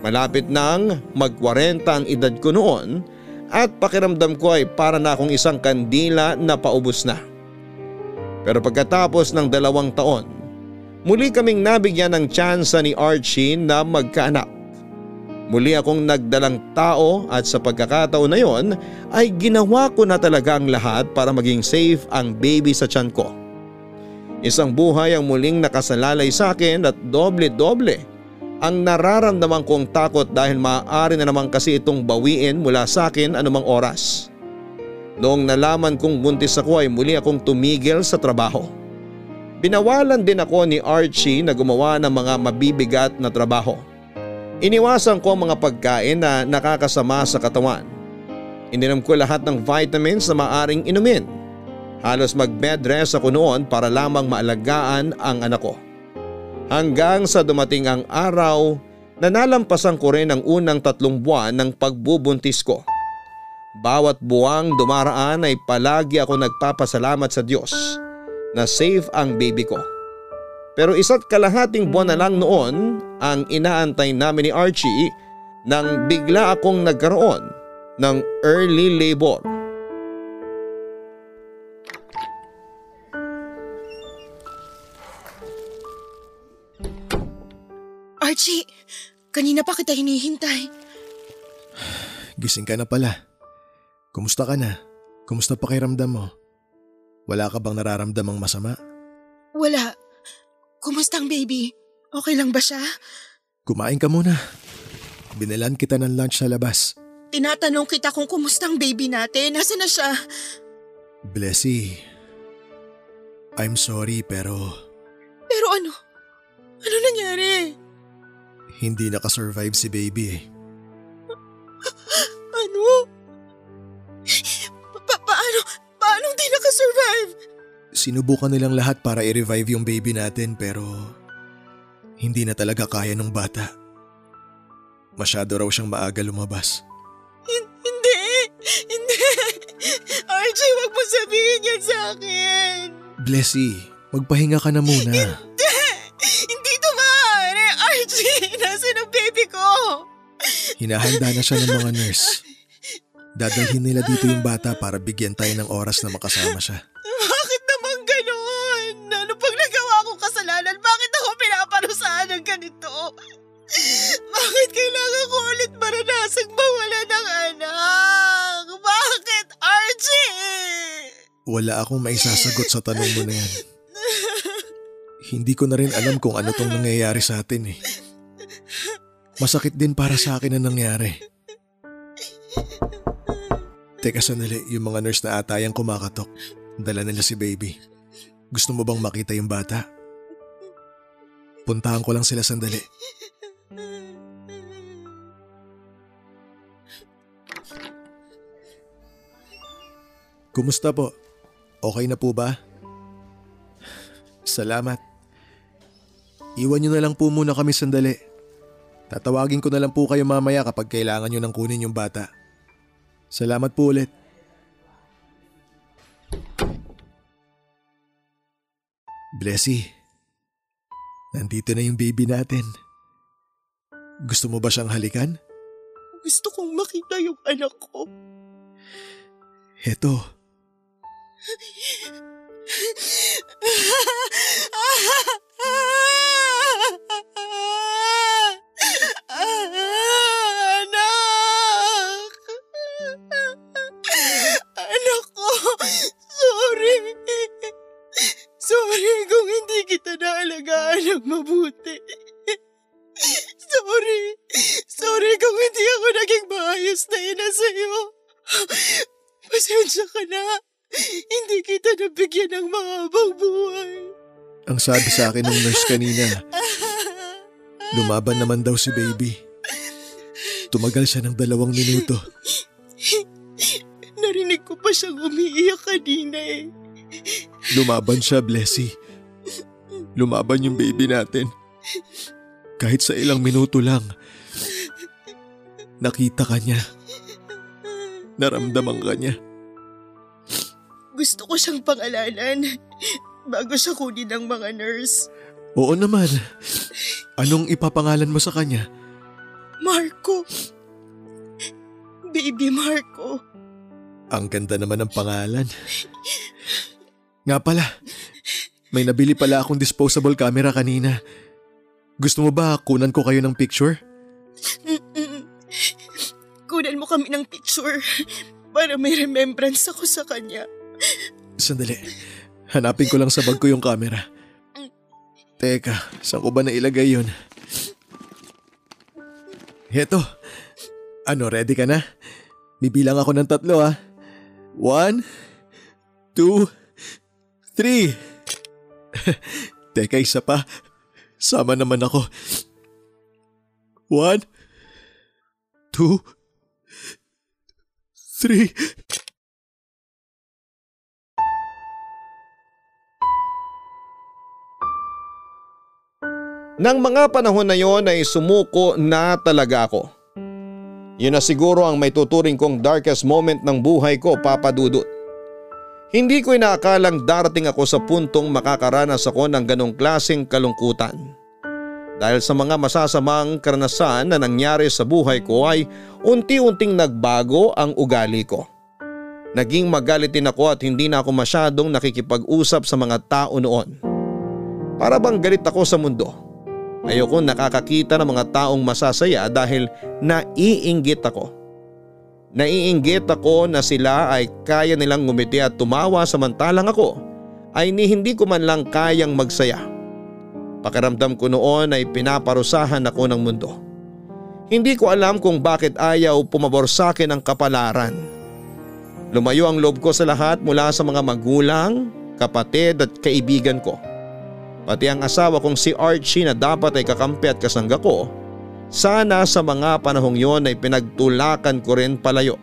Speaker 3: Malapit nang mag-40 ang edad ko noon at pakiramdam ko ay para na akong isang kandila na paubos na. Pero pagkatapos ng dalawang taon, muli kaming nabigyan ng tsansa ni Archie na magkaanak. Muli akong nagdalang tao at sa pagkakataon na yon ay ginawa ko na talaga ang lahat para maging safe ang baby sa tiyan ko. Isang buhay ang muling nakasalalay sa akin at doble-doble ang nararamdaman kong takot dahil maaari na naman kasi itong bawiin mula sa akin anumang oras. Noong nalaman kong buntis ako ay muli akong tumigil sa trabaho. Binawalan din ako ni Archie na gumawa ng mga mabibigat na trabaho. Iniwasan ko ang mga pagkain na nakakasama sa katawan. Ininom ko lahat ng vitamins na maaring inumin. Halos mag-bed rest ako noon para lamang maalagaan ang anak ko. Hanggang sa dumating ang araw na nalampasan ko rin ang unang tatlong buwan ng pagbubuntis ko. Bawat buwang dumaraan ay palagi ako nagpapasalamat sa Diyos na safe ang baby ko. Pero isa't kalahating buwan na lang noon ang inaantay namin ni Archie nang bigla akong nagkaroon ng early labor.
Speaker 6: Archie, kanina pa kita hinihintay.
Speaker 5: Gising ka na pala. Kumusta ka na? Kumusta pakiramdam mo? Wala ka bang nararamdamang masama?
Speaker 6: Wala. Kumusta ang baby? Okay lang ba siya?
Speaker 5: Kumain ka muna. Binalan kita ng lunch sa labas.
Speaker 6: Tinatanong kita kung kumusta ang baby natin. Nasaan na siya?
Speaker 5: Blessy, I'm sorry pero
Speaker 6: Pero ano? Ano nangyari?
Speaker 5: Hindi nakasurvive si baby eh. [LAUGHS]
Speaker 6: Ano? Pa- paano? Paano di nakasurvive?
Speaker 5: Sinubukan nilang lahat para i-revive yung baby natin pero hindi na talaga kaya ng bata. Masyado raw siyang maaga lumabas.
Speaker 6: Hin- hindi! Hindi! [LAUGHS] Archie, wag mo sabihin yan sa akin!
Speaker 5: Blessy, magpahinga ka na muna.
Speaker 6: Hindi! Hindi baby ko?
Speaker 5: Hinahanda na siya ng mga nurse. Dadalhin nila dito yung bata para bigyan tayo ng oras na makasama siya.
Speaker 6: Bakit naman ganon? Ano pag nagawa ko kasalanan, bakit ako pinaparusahan ng ganito? Bakit kailangan ko ulit maranasang mawala ng anak? Bakit, Archie?
Speaker 5: Wala akong maisasagot sa tanong mo na yan. Hindi ko na rin alam kung ano tong nangyayari sa atin eh. Masakit din para sa akin ang nangyari. Teka sandali, yung mga nurse na atayang kumakatok. Dala nila si baby. Gusto mo bang makita yung bata? Puntahan ko lang sila sandali. Kumusta po? Okay na po ba? Salamat. Iwan nyo na lang po muna kami sandali. Tatawagin ko na lang po kayo mamaya kapag kailangan nyo nang kunin yung bata. Salamat po ulit. Blessy, nandito na yung baby natin. Gusto mo ba siyang halikan?
Speaker 6: Gusto kong makita yung anak ko.
Speaker 5: Heto, [LAUGHS]
Speaker 6: Anak! Anak! Sorry! Sorry kung hindi kita naalagaan ng mabuti. Sorry! Sorry kung hindi ako naging maayos na ina sa'yo. Pasensya ka. Hindi kita nabigyan ng mahabang buhay.
Speaker 5: ang sabi sa akin ng nurse kanina, lumaban naman daw si baby. Tumagal siya ng dalawang minuto.
Speaker 6: Narinig ko pa siyang umiiyak kanina eh.
Speaker 5: Lumaban siya, Blessy. Lumaban yung baby natin. Kahit sa ilang minuto lang. Nakita ka niya. Naramdaman ka niya.
Speaker 6: Gusto ko siyang pangalanan bago siya kunin ng mga nurse.
Speaker 5: Oo naman. Anong ipapangalan mo sa kanya?
Speaker 6: Marco. Baby Marco.
Speaker 5: Ang ganda naman ng pangalan. Nga pala, may nabili pala akong disposable camera kanina. Gusto mo ba kunan ko kayo ng picture?
Speaker 6: Mm-mm. Kunan mo kami ng picture para may remembrance ako sa kanya.
Speaker 5: Sandali. Hanapin ko lang sa bag ko yung camera. Teka, saan ko ba nailagay yun? Heto. Ano, ready ka na? Bibilang ako ng tatlo ah. One, two, three. [LAUGHS] Teka, isa pa. Sama naman ako. One, two, three.
Speaker 3: Nang mga panahon na yon ay sumuko na talaga ako. Yun na siguro ang may tuturing kong darkest moment ng buhay ko, Papa Dudut. Hindi ko inaakalang darating ako sa puntong makakaranas ako ng ganong klaseng kalungkutan. Dahil sa mga masasamang karanasan na nangyari sa buhay ko ay unti-unting nagbago ang ugali ko. Naging magalitin ako at hindi na ako masyadong nakikipag-usap sa mga tao noon. Para bang galit ako sa mundo. Ayoko nakakakita ng mga taong masasaya dahil naiinggit ako. Naiinggit ako na sila ay kaya nilang ngumiti at tumawa samantalang ako ay ni hindi ko man lang kayang magsaya. Pakiramdam ko noon ay pinaparusahan ako ng mundo. Hindi ko alam kung bakit ayaw pumabor sa akin ang kapalaran. Lumayo ang loob ko sa lahat mula sa mga magulang, kapatid at kaibigan ko. Pati ang asawa kong si Archie na dapat ay kakampi at kasangga ko, sana sa mga panahong yon ay pinagtulakan ko rin palayo.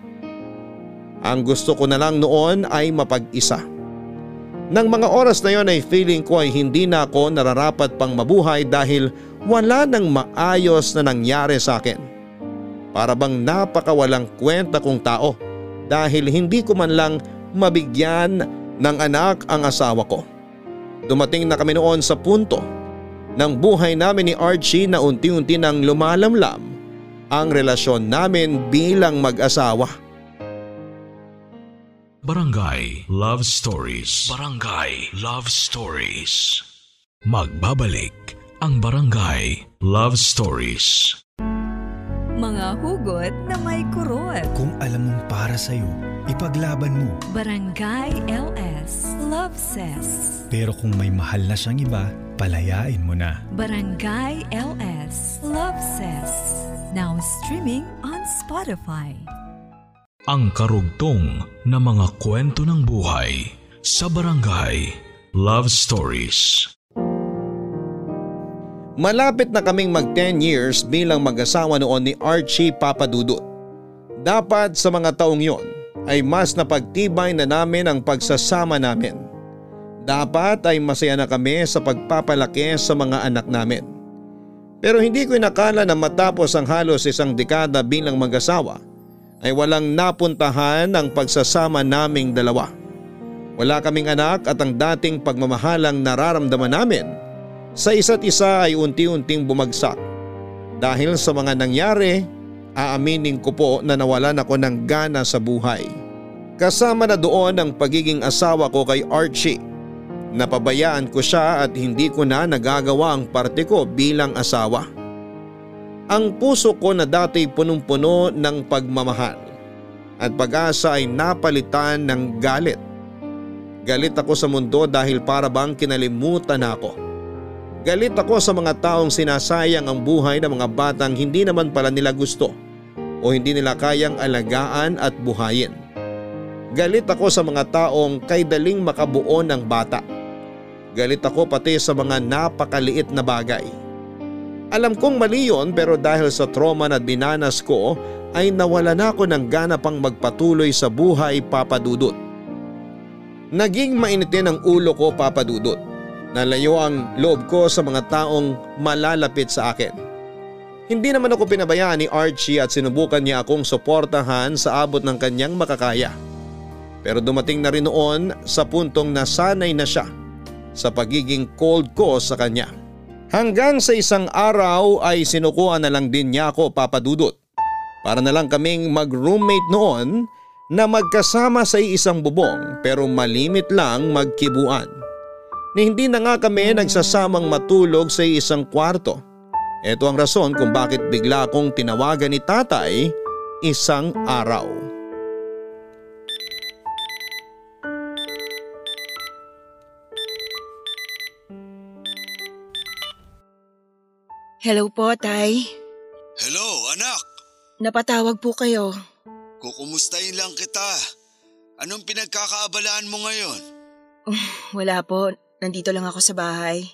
Speaker 3: Ang gusto ko na lang noon ay mapag-isa. Nang mga oras na yon ay feeling ko ay hindi na ako nararapat pang mabuhay dahil wala nang maayos na nangyari sa akin. Para bang napakawalang kwenta kong tao dahil hindi ko man lang mabigyan ng anak ang asawa ko. Dumating na kami noon sa punto ng buhay namin ni Archie na unti-unti nang lumalamlam ang relasyon namin bilang mag-asawa.
Speaker 1: Barangay Love Stories. Barangay Love Stories. Magbabalik ang Barangay Love Stories.
Speaker 7: Mga hugot na may kurot.
Speaker 11: Kung alam mong para sa'yo, ipaglaban mo.
Speaker 7: Barangay LS Love Says.
Speaker 11: Pero kung may mahal na siyang iba, palayain mo na.
Speaker 7: Barangay LS Love Says. Now streaming on Spotify.
Speaker 1: Ang karugtong na mga kwento ng buhay sa Barangay Love Stories.
Speaker 3: Malapit na kaming mag 10 years bilang mag-asawa noon ni Archie Papadudut. Dapat sa mga taong yon ay mas napagtibay na namin ang pagsasama namin. Dapat ay masaya na kami sa pagpapalaki sa mga anak namin. Pero hindi ko inakala na matapos ang halos isang dekada bilang mag-asawa ay walang napuntahan ang pagsasama naming dalawa. Wala kaming anak at ang dating pagmamahalang nararamdaman namin sa isa't isa ay unti-unting bumagsak. Dahil sa mga nangyari, aaminin ko po na nawalan ako ng gana sa buhay. Kasama na doon ang pagiging asawa ko kay Archie. Napabayaan ko siya at hindi ko na nagagawa ang parte ko bilang asawa. Ang puso ko na dati punong-puno ng pagmamahal at pag-asa ay napalitan ng galit. Galit ako sa mundo dahil para bang kinalimutan ako. Galit ako sa mga taong sinasayang ang buhay ng mga batang hindi naman pala nila gusto o hindi nila kayang alagaan at buhayin. Galit ako sa mga taong kay daling makabuo ng bata. Galit ako pati sa mga napakaliit na bagay. Alam kong mali yon pero dahil sa trauma na binanas ko ay nawala na ako ng gana pang magpatuloy sa buhay papadudot. Naging mainitin ang ulo ko papadudot. Nalayo ang loob ko sa mga taong malalapit sa akin. Hindi naman ako pinabayaan ni Archie at sinubukan niya akong suportahan sa abot ng kanyang makakaya. Pero dumating na rin noon sa puntong nasanay na siya sa pagiging cold ko sa kanya. Hanggang sa isang araw ay sinukuan na lang din niya ako papadudot. Para na lang kaming mag-roommate noon na magkasama sa isang bubong pero malimit lang magkibuan. Ni hindi na nga kami nagsasamang matulog sa isang kwarto. Ito ang rason kung bakit bigla akong tinawagan ni tatay isang araw.
Speaker 6: Hello po, Tay.
Speaker 4: Hello, anak.
Speaker 6: Napatawag po kayo.
Speaker 4: Kukumustahin lang kita. Anong pinagkakaabalaan mo ngayon? [LAUGHS]
Speaker 6: Wala po. Nandito lang ako sa bahay.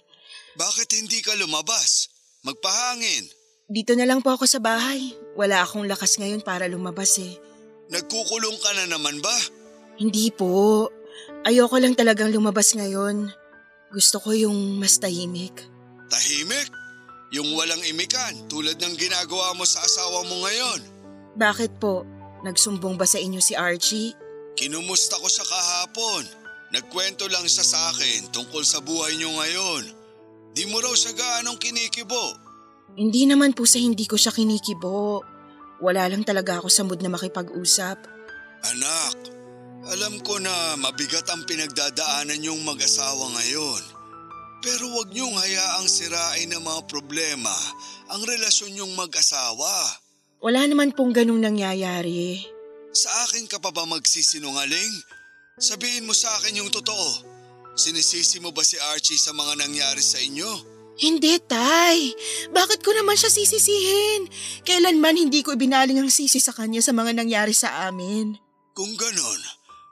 Speaker 4: Bakit hindi ka lumabas? Magpahangin.
Speaker 6: Dito na lang po ako sa bahay. Wala akong lakas ngayon para lumabas eh.
Speaker 4: Nagkukulong ka na naman ba?
Speaker 6: Hindi po. Ayoko lang talagang lumabas ngayon. Gusto ko yung mas tahimik.
Speaker 4: Tahimik? Yung walang imikan tulad ng ginagawa mo sa asawa mo ngayon.
Speaker 6: Bakit po? Nagsumbong ba sa inyo si Archie?
Speaker 4: Kinumusta ko siya kahapon. Nagkwento lang siya sa akin tungkol sa buhay niyo ngayon. Di mo raw siya gaanong kinikibo.
Speaker 6: Hindi naman po sa hindi ko siya kinikibo. Wala lang talaga ako sa mood na makipag-usap.
Speaker 4: Anak, alam ko na mabigat ang pinagdadaanan niyong mag-asawa ngayon. Pero huwag niyong hayaang sirain ng mga problema ang relasyon niyong mag-asawa.
Speaker 6: Wala naman pong ganung nangyayari.
Speaker 4: Sa akin ka pa ba magsisinungaling? Sabihin mo sa akin yung totoo. Sinisisi mo ba si Archie sa mga nangyari sa inyo?
Speaker 6: Hindi, Tay. Bakit ko naman siya sisisihin? Kailanman hindi ko ibinaling ang sisi sa kanya sa mga nangyari sa amin.
Speaker 4: Kung ganon,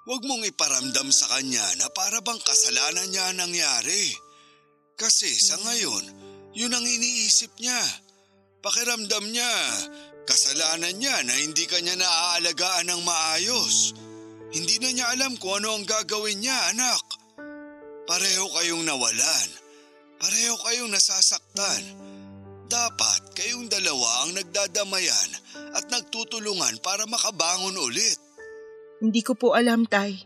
Speaker 4: huwag mong iparamdam sa kanya na para bang kasalanan niya ang nangyari. Kasi sa ngayon, yun ang iniisip niya. Pakiramdam niya, kasalanan niya na hindi kanya naaalagaan ng maayos. Hindi na niya alam kung ano ang gagawin niya, anak. Pareho kayong nawalan. Pareho kayong nasasaktan. Dapat kayong dalawa ang nagdadamayan at nagtutulungan para makabangon ulit.
Speaker 6: Hindi ko po alam, Tay.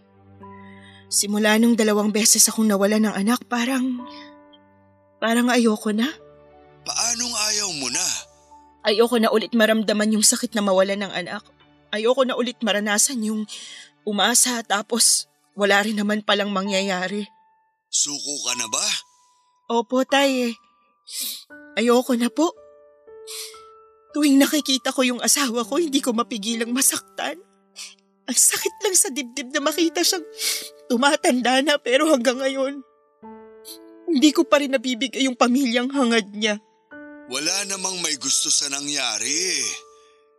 Speaker 6: Simula nung dalawang beses akong nawala ng anak, parang... Parang ayoko na.
Speaker 4: Paanong ayaw mo na?
Speaker 6: Ayoko na ulit maramdaman yung sakit na mawala ng anak. Ayoko na ulit maranasan yung umasa tapos wala rin naman palang mangyayari.
Speaker 4: Suko ka na ba?
Speaker 6: Opo, tay. Ayoko na po. Tuwing nakikita ko yung asawa ko, hindi ko mapigilang masaktan. Ang sakit lang sa dibdib na makita siyang tumatanda na pero hanggang ngayon, hindi ko pa rin nabibigay yung pamilyang hangad niya.
Speaker 4: Wala namang may gusto sa nangyari.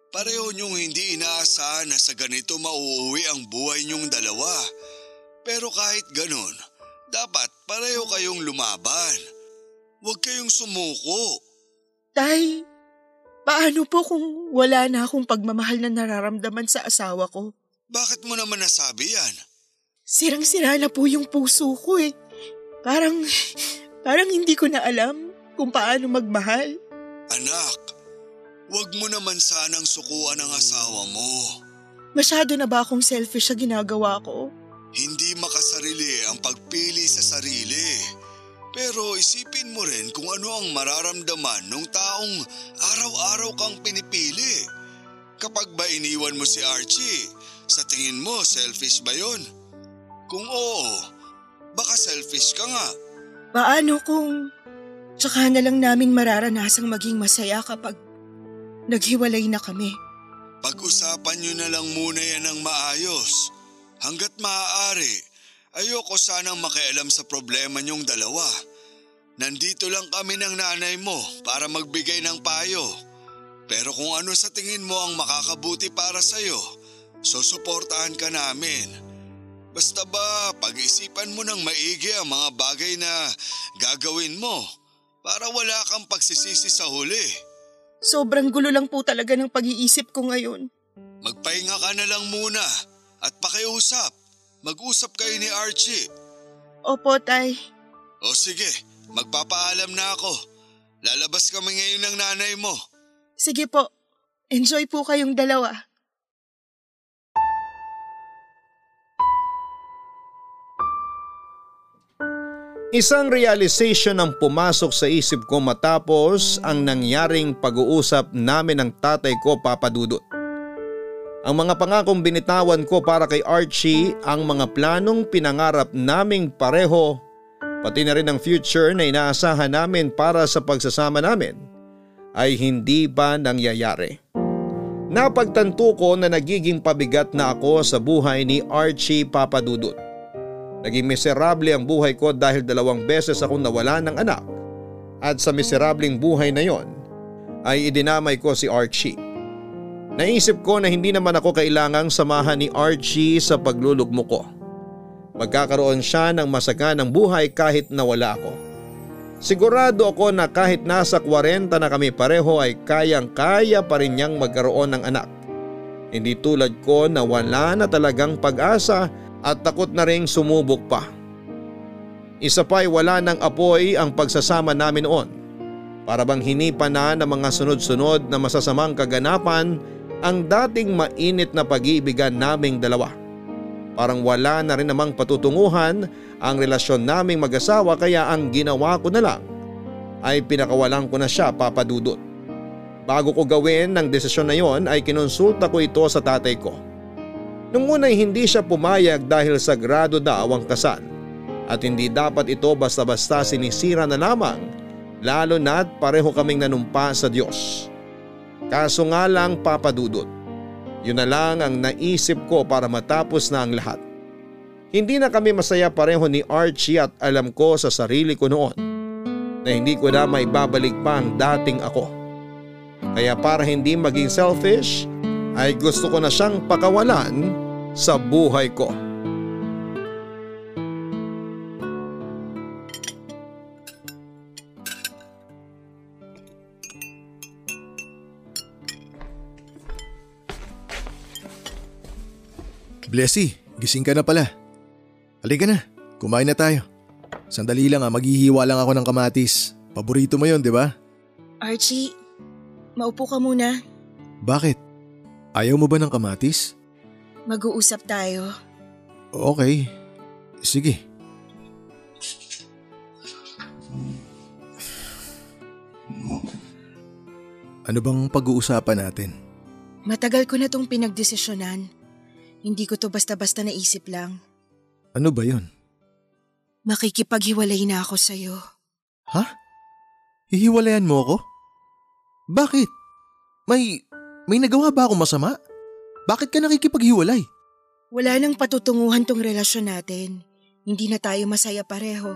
Speaker 4: Pareho niyong hindi inaasahan na sa ganito mauuwi ang buhay niyong dalawa. Pero kahit ganon, dapat pareho kayong lumaban. Huwag kayong sumuko.
Speaker 6: Tay, paano po kung wala na akong pagmamahal na nararamdaman sa asawa ko?
Speaker 4: Bakit mo naman nasabi yan?
Speaker 6: Sirang-sira na po yung puso ko eh. Parang, [LAUGHS] parang hindi ko na alam kung paano magmahal.
Speaker 4: Anak, huwag mo naman sanang sukuan ang asawa mo.
Speaker 6: Masyado na ba akong selfish sa ginagawa ko?
Speaker 4: Hindi makasarili ang pagpili sa sarili. Pero isipin mo rin kung ano ang mararamdaman ng taong araw-araw kang pinipili. Kapag ba iniwan mo si Archie, sa tingin mo selfish ba yon? Kung oo, baka selfish ka nga.
Speaker 6: Paano kung tsaka na lang namin mararanasang maging masaya kapag naghiwalay na kami?
Speaker 4: Pag-usapan nyo na lang muna yan ng maayos. Hanggat maaari, ayoko sanang makialam sa problema nyong dalawa. Nandito lang kami ng nanay mo para magbigay ng payo. Pero kung ano sa tingin mo ang makakabuti para sa'yo, susuportahan ka namin. Basta ba pag-isipan mo ng maigi ang mga bagay na gagawin mo para wala kang pagsisisi sa huli.
Speaker 6: Sobrang gulo lang po talaga ng pag-iisip ko ngayon.
Speaker 4: Magpahinga ka na lang muna at pakiusap. Mag-usap kayo ni Archie.
Speaker 6: Opo, Tay.
Speaker 4: O sige, magpapaalam na ako. Lalabas kami ngayon ng nanay mo.
Speaker 6: Sige po. Enjoy po kayong dalawa.
Speaker 3: Isang realization ang pumasok sa isip ko matapos ang nangyaring pag-uusap namin ng tatay ko papadudot. Ang mga pangakong binitawan ko para kay Archie ang mga planong pinangarap naming pareho pati na rin ang future na inaasahan namin para sa pagsasama namin ay hindi ba nangyayari. Napagtanto ko na nagiging pabigat na ako sa buhay ni Archie Papadudut. Naging miserable ang buhay ko dahil dalawang beses akong nawala ng anak at sa miserableng buhay na yon ay idinamay ko si Archie. Naisip ko na hindi naman ako kailangang samahan ni Archie sa paglulugmo ko. Magkakaroon siya ng masaganang buhay kahit nawala ako. Sigurado ako na kahit nasa 40 na kami pareho ay kayang-kaya pa rin niyang magkaroon ng anak. Hindi tulad ko na wala na talagang pag-asa at takot na ring sumubok pa. Isa pa'y wala ng apoy ang pagsasama namin noon. Para bang hinipa na ng mga sunod-sunod na masasamang kaganapan ang dating mainit na pag-iibigan naming dalawa. Parang wala na rin namang patutunguhan ang relasyon naming mag-asawa kaya ang ginawa ko na lang ay pinakawalan ko na siya papadudot. Bago ko gawin ng desisyon na yon ay kinonsulta ko ito sa tatay ko. Nung una ay hindi siya pumayag dahil sagrado daw ang kasal at hindi dapat ito basta-basta sinisira na lamang lalo na't pareho kaming nanumpa sa Diyos. Kaso nga lang papadudot, yun na lang ang naisip ko para matapos na ang lahat. Hindi na kami masaya pareho ni Archie at alam ko sa sarili ko noon na hindi ko na maibabalik pa ang dating ako. Kaya para hindi maging selfish ay gusto ko na siyang pakawalan sa buhay ko.
Speaker 5: Blessy, gising ka na pala. Halika na, kumain na tayo. Sandali lang ah, maghihiwa lang ako ng kamatis. Paborito mo yon, di ba?
Speaker 6: Archie, maupo ka muna.
Speaker 5: Bakit? Ayaw mo ba ng kamatis?
Speaker 6: Mag-uusap tayo.
Speaker 5: Okay. Sige. Ano bang pag-uusapan natin?
Speaker 6: Matagal ko na tong pinagdesisyonan. Hindi ko to basta-basta naisip lang.
Speaker 5: Ano ba yon?
Speaker 6: Makikipaghiwalay na ako sa'yo.
Speaker 5: Ha? Hihiwalayan mo ako? Bakit? May, may nagawa ba akong masama? Bakit ka nakikipaghiwalay?
Speaker 6: Wala nang patutunguhan tong relasyon natin. Hindi na tayo masaya pareho.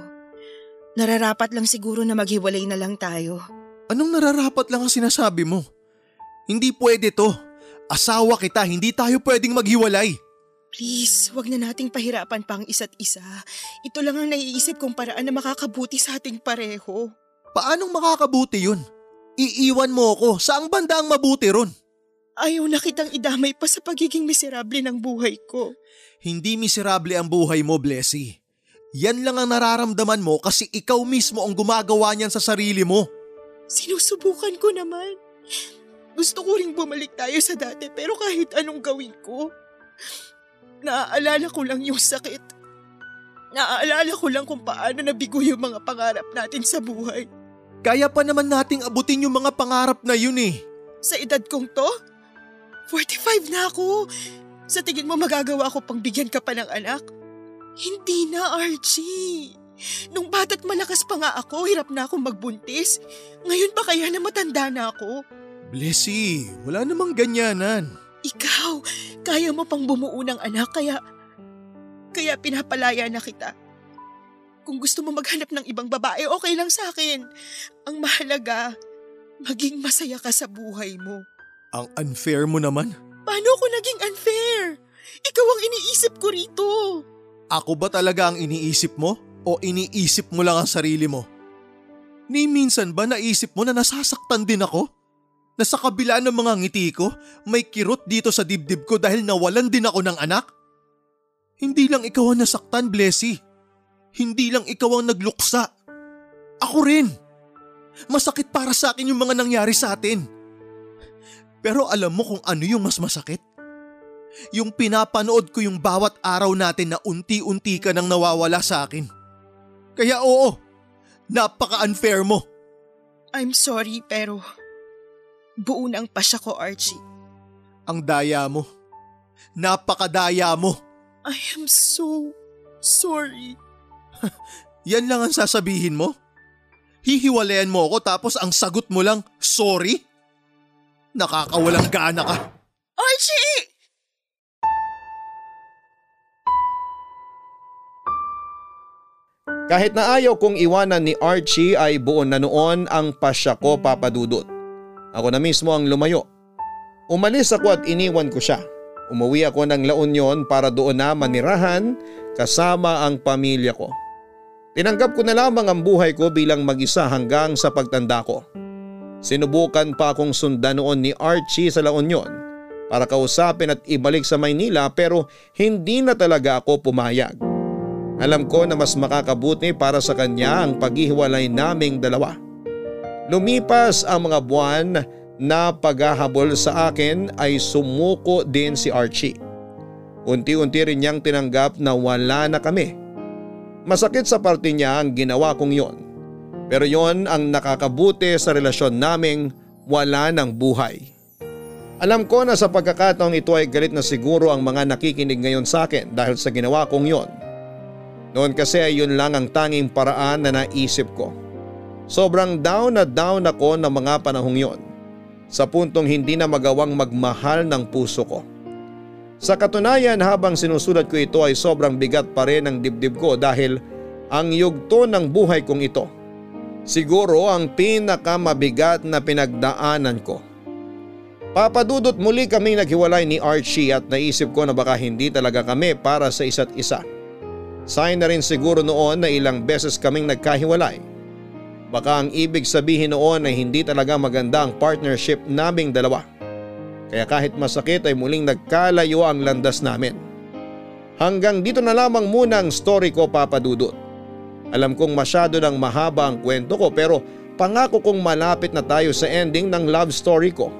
Speaker 6: Nararapat lang siguro na maghiwalay na lang tayo.
Speaker 5: Anong nararapat lang ang sinasabi mo? Hindi pwede to. Asawa kita, hindi tayo pwedeng maghiwalay.
Speaker 6: Please, wag na nating pahirapan pa ang isa't isa. Ito lang ang naiisip kong paraan na makakabuti sa ating pareho.
Speaker 5: Paanong makakabuti yun? Iiwan mo ko, saang banda ang mabuti ron?
Speaker 6: Ayaw na kitang idamay pa sa pagiging miserable ng buhay ko.
Speaker 5: Hindi miserable ang buhay mo, Blessy. Yan lang ang nararamdaman mo kasi ikaw mismo ang gumagawa niyan sa sarili mo.
Speaker 6: Sinusubukan ko naman. Gusto ko ring bumalik tayo sa dati pero kahit anong gawin ko, naaalala ko lang yung sakit. Naaalala ko lang kung paano nabigo yung mga pangarap natin sa buhay.
Speaker 5: Kaya pa naman nating abutin yung mga pangarap na yun eh.
Speaker 6: Sa edad kong to, 45 na ako. Sa tingin mo magagawa ko pang bigyan ka pa ng anak? Hindi na, Archie. Nung bata't malakas pa nga ako, hirap na akong magbuntis. Ngayon pa kaya na matanda na ako?
Speaker 5: Blessy, wala namang ganyanan.
Speaker 6: Ikaw, kaya mo pang bumuo ng anak kaya... Kaya pinapalaya na kita. Kung gusto mo maghanap ng ibang babae, okay lang sa akin. Ang mahalaga, maging masaya ka sa buhay mo.
Speaker 5: Ang unfair mo naman.
Speaker 6: Paano ako naging unfair? Ikaw ang iniisip ko rito.
Speaker 5: Ako ba talaga ang iniisip mo? O iniisip mo lang ang sarili mo? Ni minsan ba naisip mo na nasasaktan din ako? Na sa kabila ng mga ngiti ko, may kirot dito sa dibdib ko dahil nawalan din ako ng anak? Hindi lang ikaw ang nasaktan, Blessy. Hindi lang ikaw ang nagluksa. Ako rin. Masakit para sa akin yung mga nangyari sa atin. Pero alam mo kung ano yung mas masakit? Yung pinapanood ko yung bawat araw natin na unti-unti ka nang nawawala sa akin. Kaya oo, napaka-unfair mo.
Speaker 6: I'm sorry pero buo na ang pasya ko, Archie.
Speaker 5: Ang daya mo. Napakadaya mo.
Speaker 6: I am so sorry. [LAUGHS]
Speaker 5: Yan lang ang sasabihin mo? Hihiwalayan mo ako tapos ang sagot mo lang, sorry? Nakakawalang gana ka.
Speaker 6: Archie!
Speaker 3: Kahit na ayaw kong iwanan ni Archie ay buon na noon ang pasya ko papadudot. Ako na mismo ang lumayo. Umalis ako at iniwan ko siya. Umuwi ako ng La Union para doon na manirahan kasama ang pamilya ko. Tinanggap ko na lamang ang buhay ko bilang mag-isa hanggang sa pagtanda ko. Sinubukan pa akong sundan noon ni Archie sa La Union para kausapin at ibalik sa Maynila pero hindi na talaga ako pumayag. Alam ko na mas makakabuti para sa kanya ang paghihiwalay naming dalawa. Lumipas ang mga buwan na paghahabol sa akin ay sumuko din si Archie. Unti-unti rin niyang tinanggap na wala na kami. Masakit sa parte niya ang ginawa kong yon. Pero yon ang nakakabuti sa relasyon naming wala ng buhay. Alam ko na sa pagkakataong ito ay galit na siguro ang mga nakikinig ngayon sa akin dahil sa ginawa kong yon. Noon kasi ay yun lang ang tanging paraan na naisip ko. Sobrang down na down ako ng mga panahong yon. Sa puntong hindi na magawang magmahal ng puso ko. Sa katunayan habang sinusulat ko ito ay sobrang bigat pa rin ang dibdib ko dahil ang yugto ng buhay kong ito. Siguro ang pinakamabigat na pinagdaanan ko. Papadudot muli kaming naghiwalay ni Archie at naisip ko na baka hindi talaga kami para sa isa't isa. Sign na rin siguro noon na ilang beses kaming nagkahiwalay. Baka ang ibig sabihin noon ay hindi talaga maganda ang partnership naming dalawa. Kaya kahit masakit ay muling nagkalayo ang landas namin. Hanggang dito na lamang muna ang story ko papadudot. Alam kong masyado nang mahaba ang kwento ko pero pangako kong malapit na tayo sa ending ng love story ko.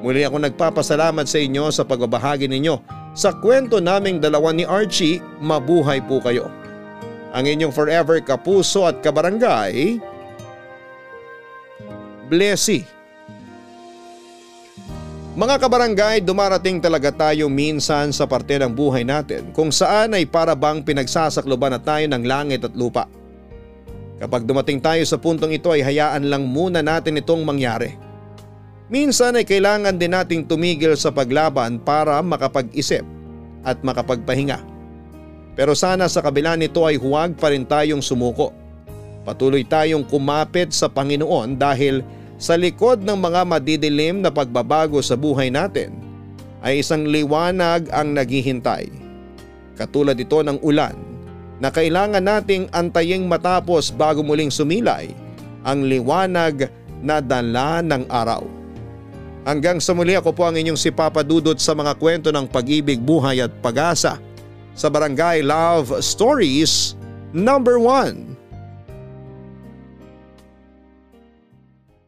Speaker 3: Muli ako nagpapasalamat sa inyo sa pagbabahagi ninyo sa kwento naming dalawa ni Archie, mabuhay po kayo. Ang inyong forever kapuso at kabarangay, Blessy. Mga kabarangay, dumarating talaga tayo minsan sa parte ng buhay natin kung saan ay para bang pinagsasakloban na tayo ng langit at lupa. Kapag dumating tayo sa puntong ito ay hayaan lang muna natin itong mangyari. Minsan ay kailangan din nating tumigil sa paglaban para makapag-isip at makapagpahinga. Pero sana sa kabila nito ay huwag pa rin tayong sumuko. Patuloy tayong kumapit sa Panginoon dahil sa likod ng mga madidilim na pagbabago sa buhay natin ay isang liwanag ang naghihintay. Katulad ito ng ulan na kailangan nating antaying matapos bago muling sumilay ang liwanag na dala ng araw. Hanggang sa muli ako po ang inyong si Papa Dudot sa mga kwento ng pag-ibig, buhay at pag-asa sa Barangay Love Stories number 1.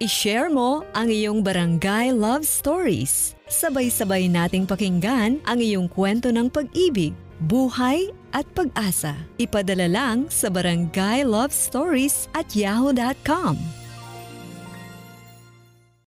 Speaker 7: i-share mo ang iyong barangay love stories. Sabay-sabay nating pakinggan ang iyong kwento ng pag-ibig, buhay at pag-asa. Ipadala lang sa barangay at yahoo.com.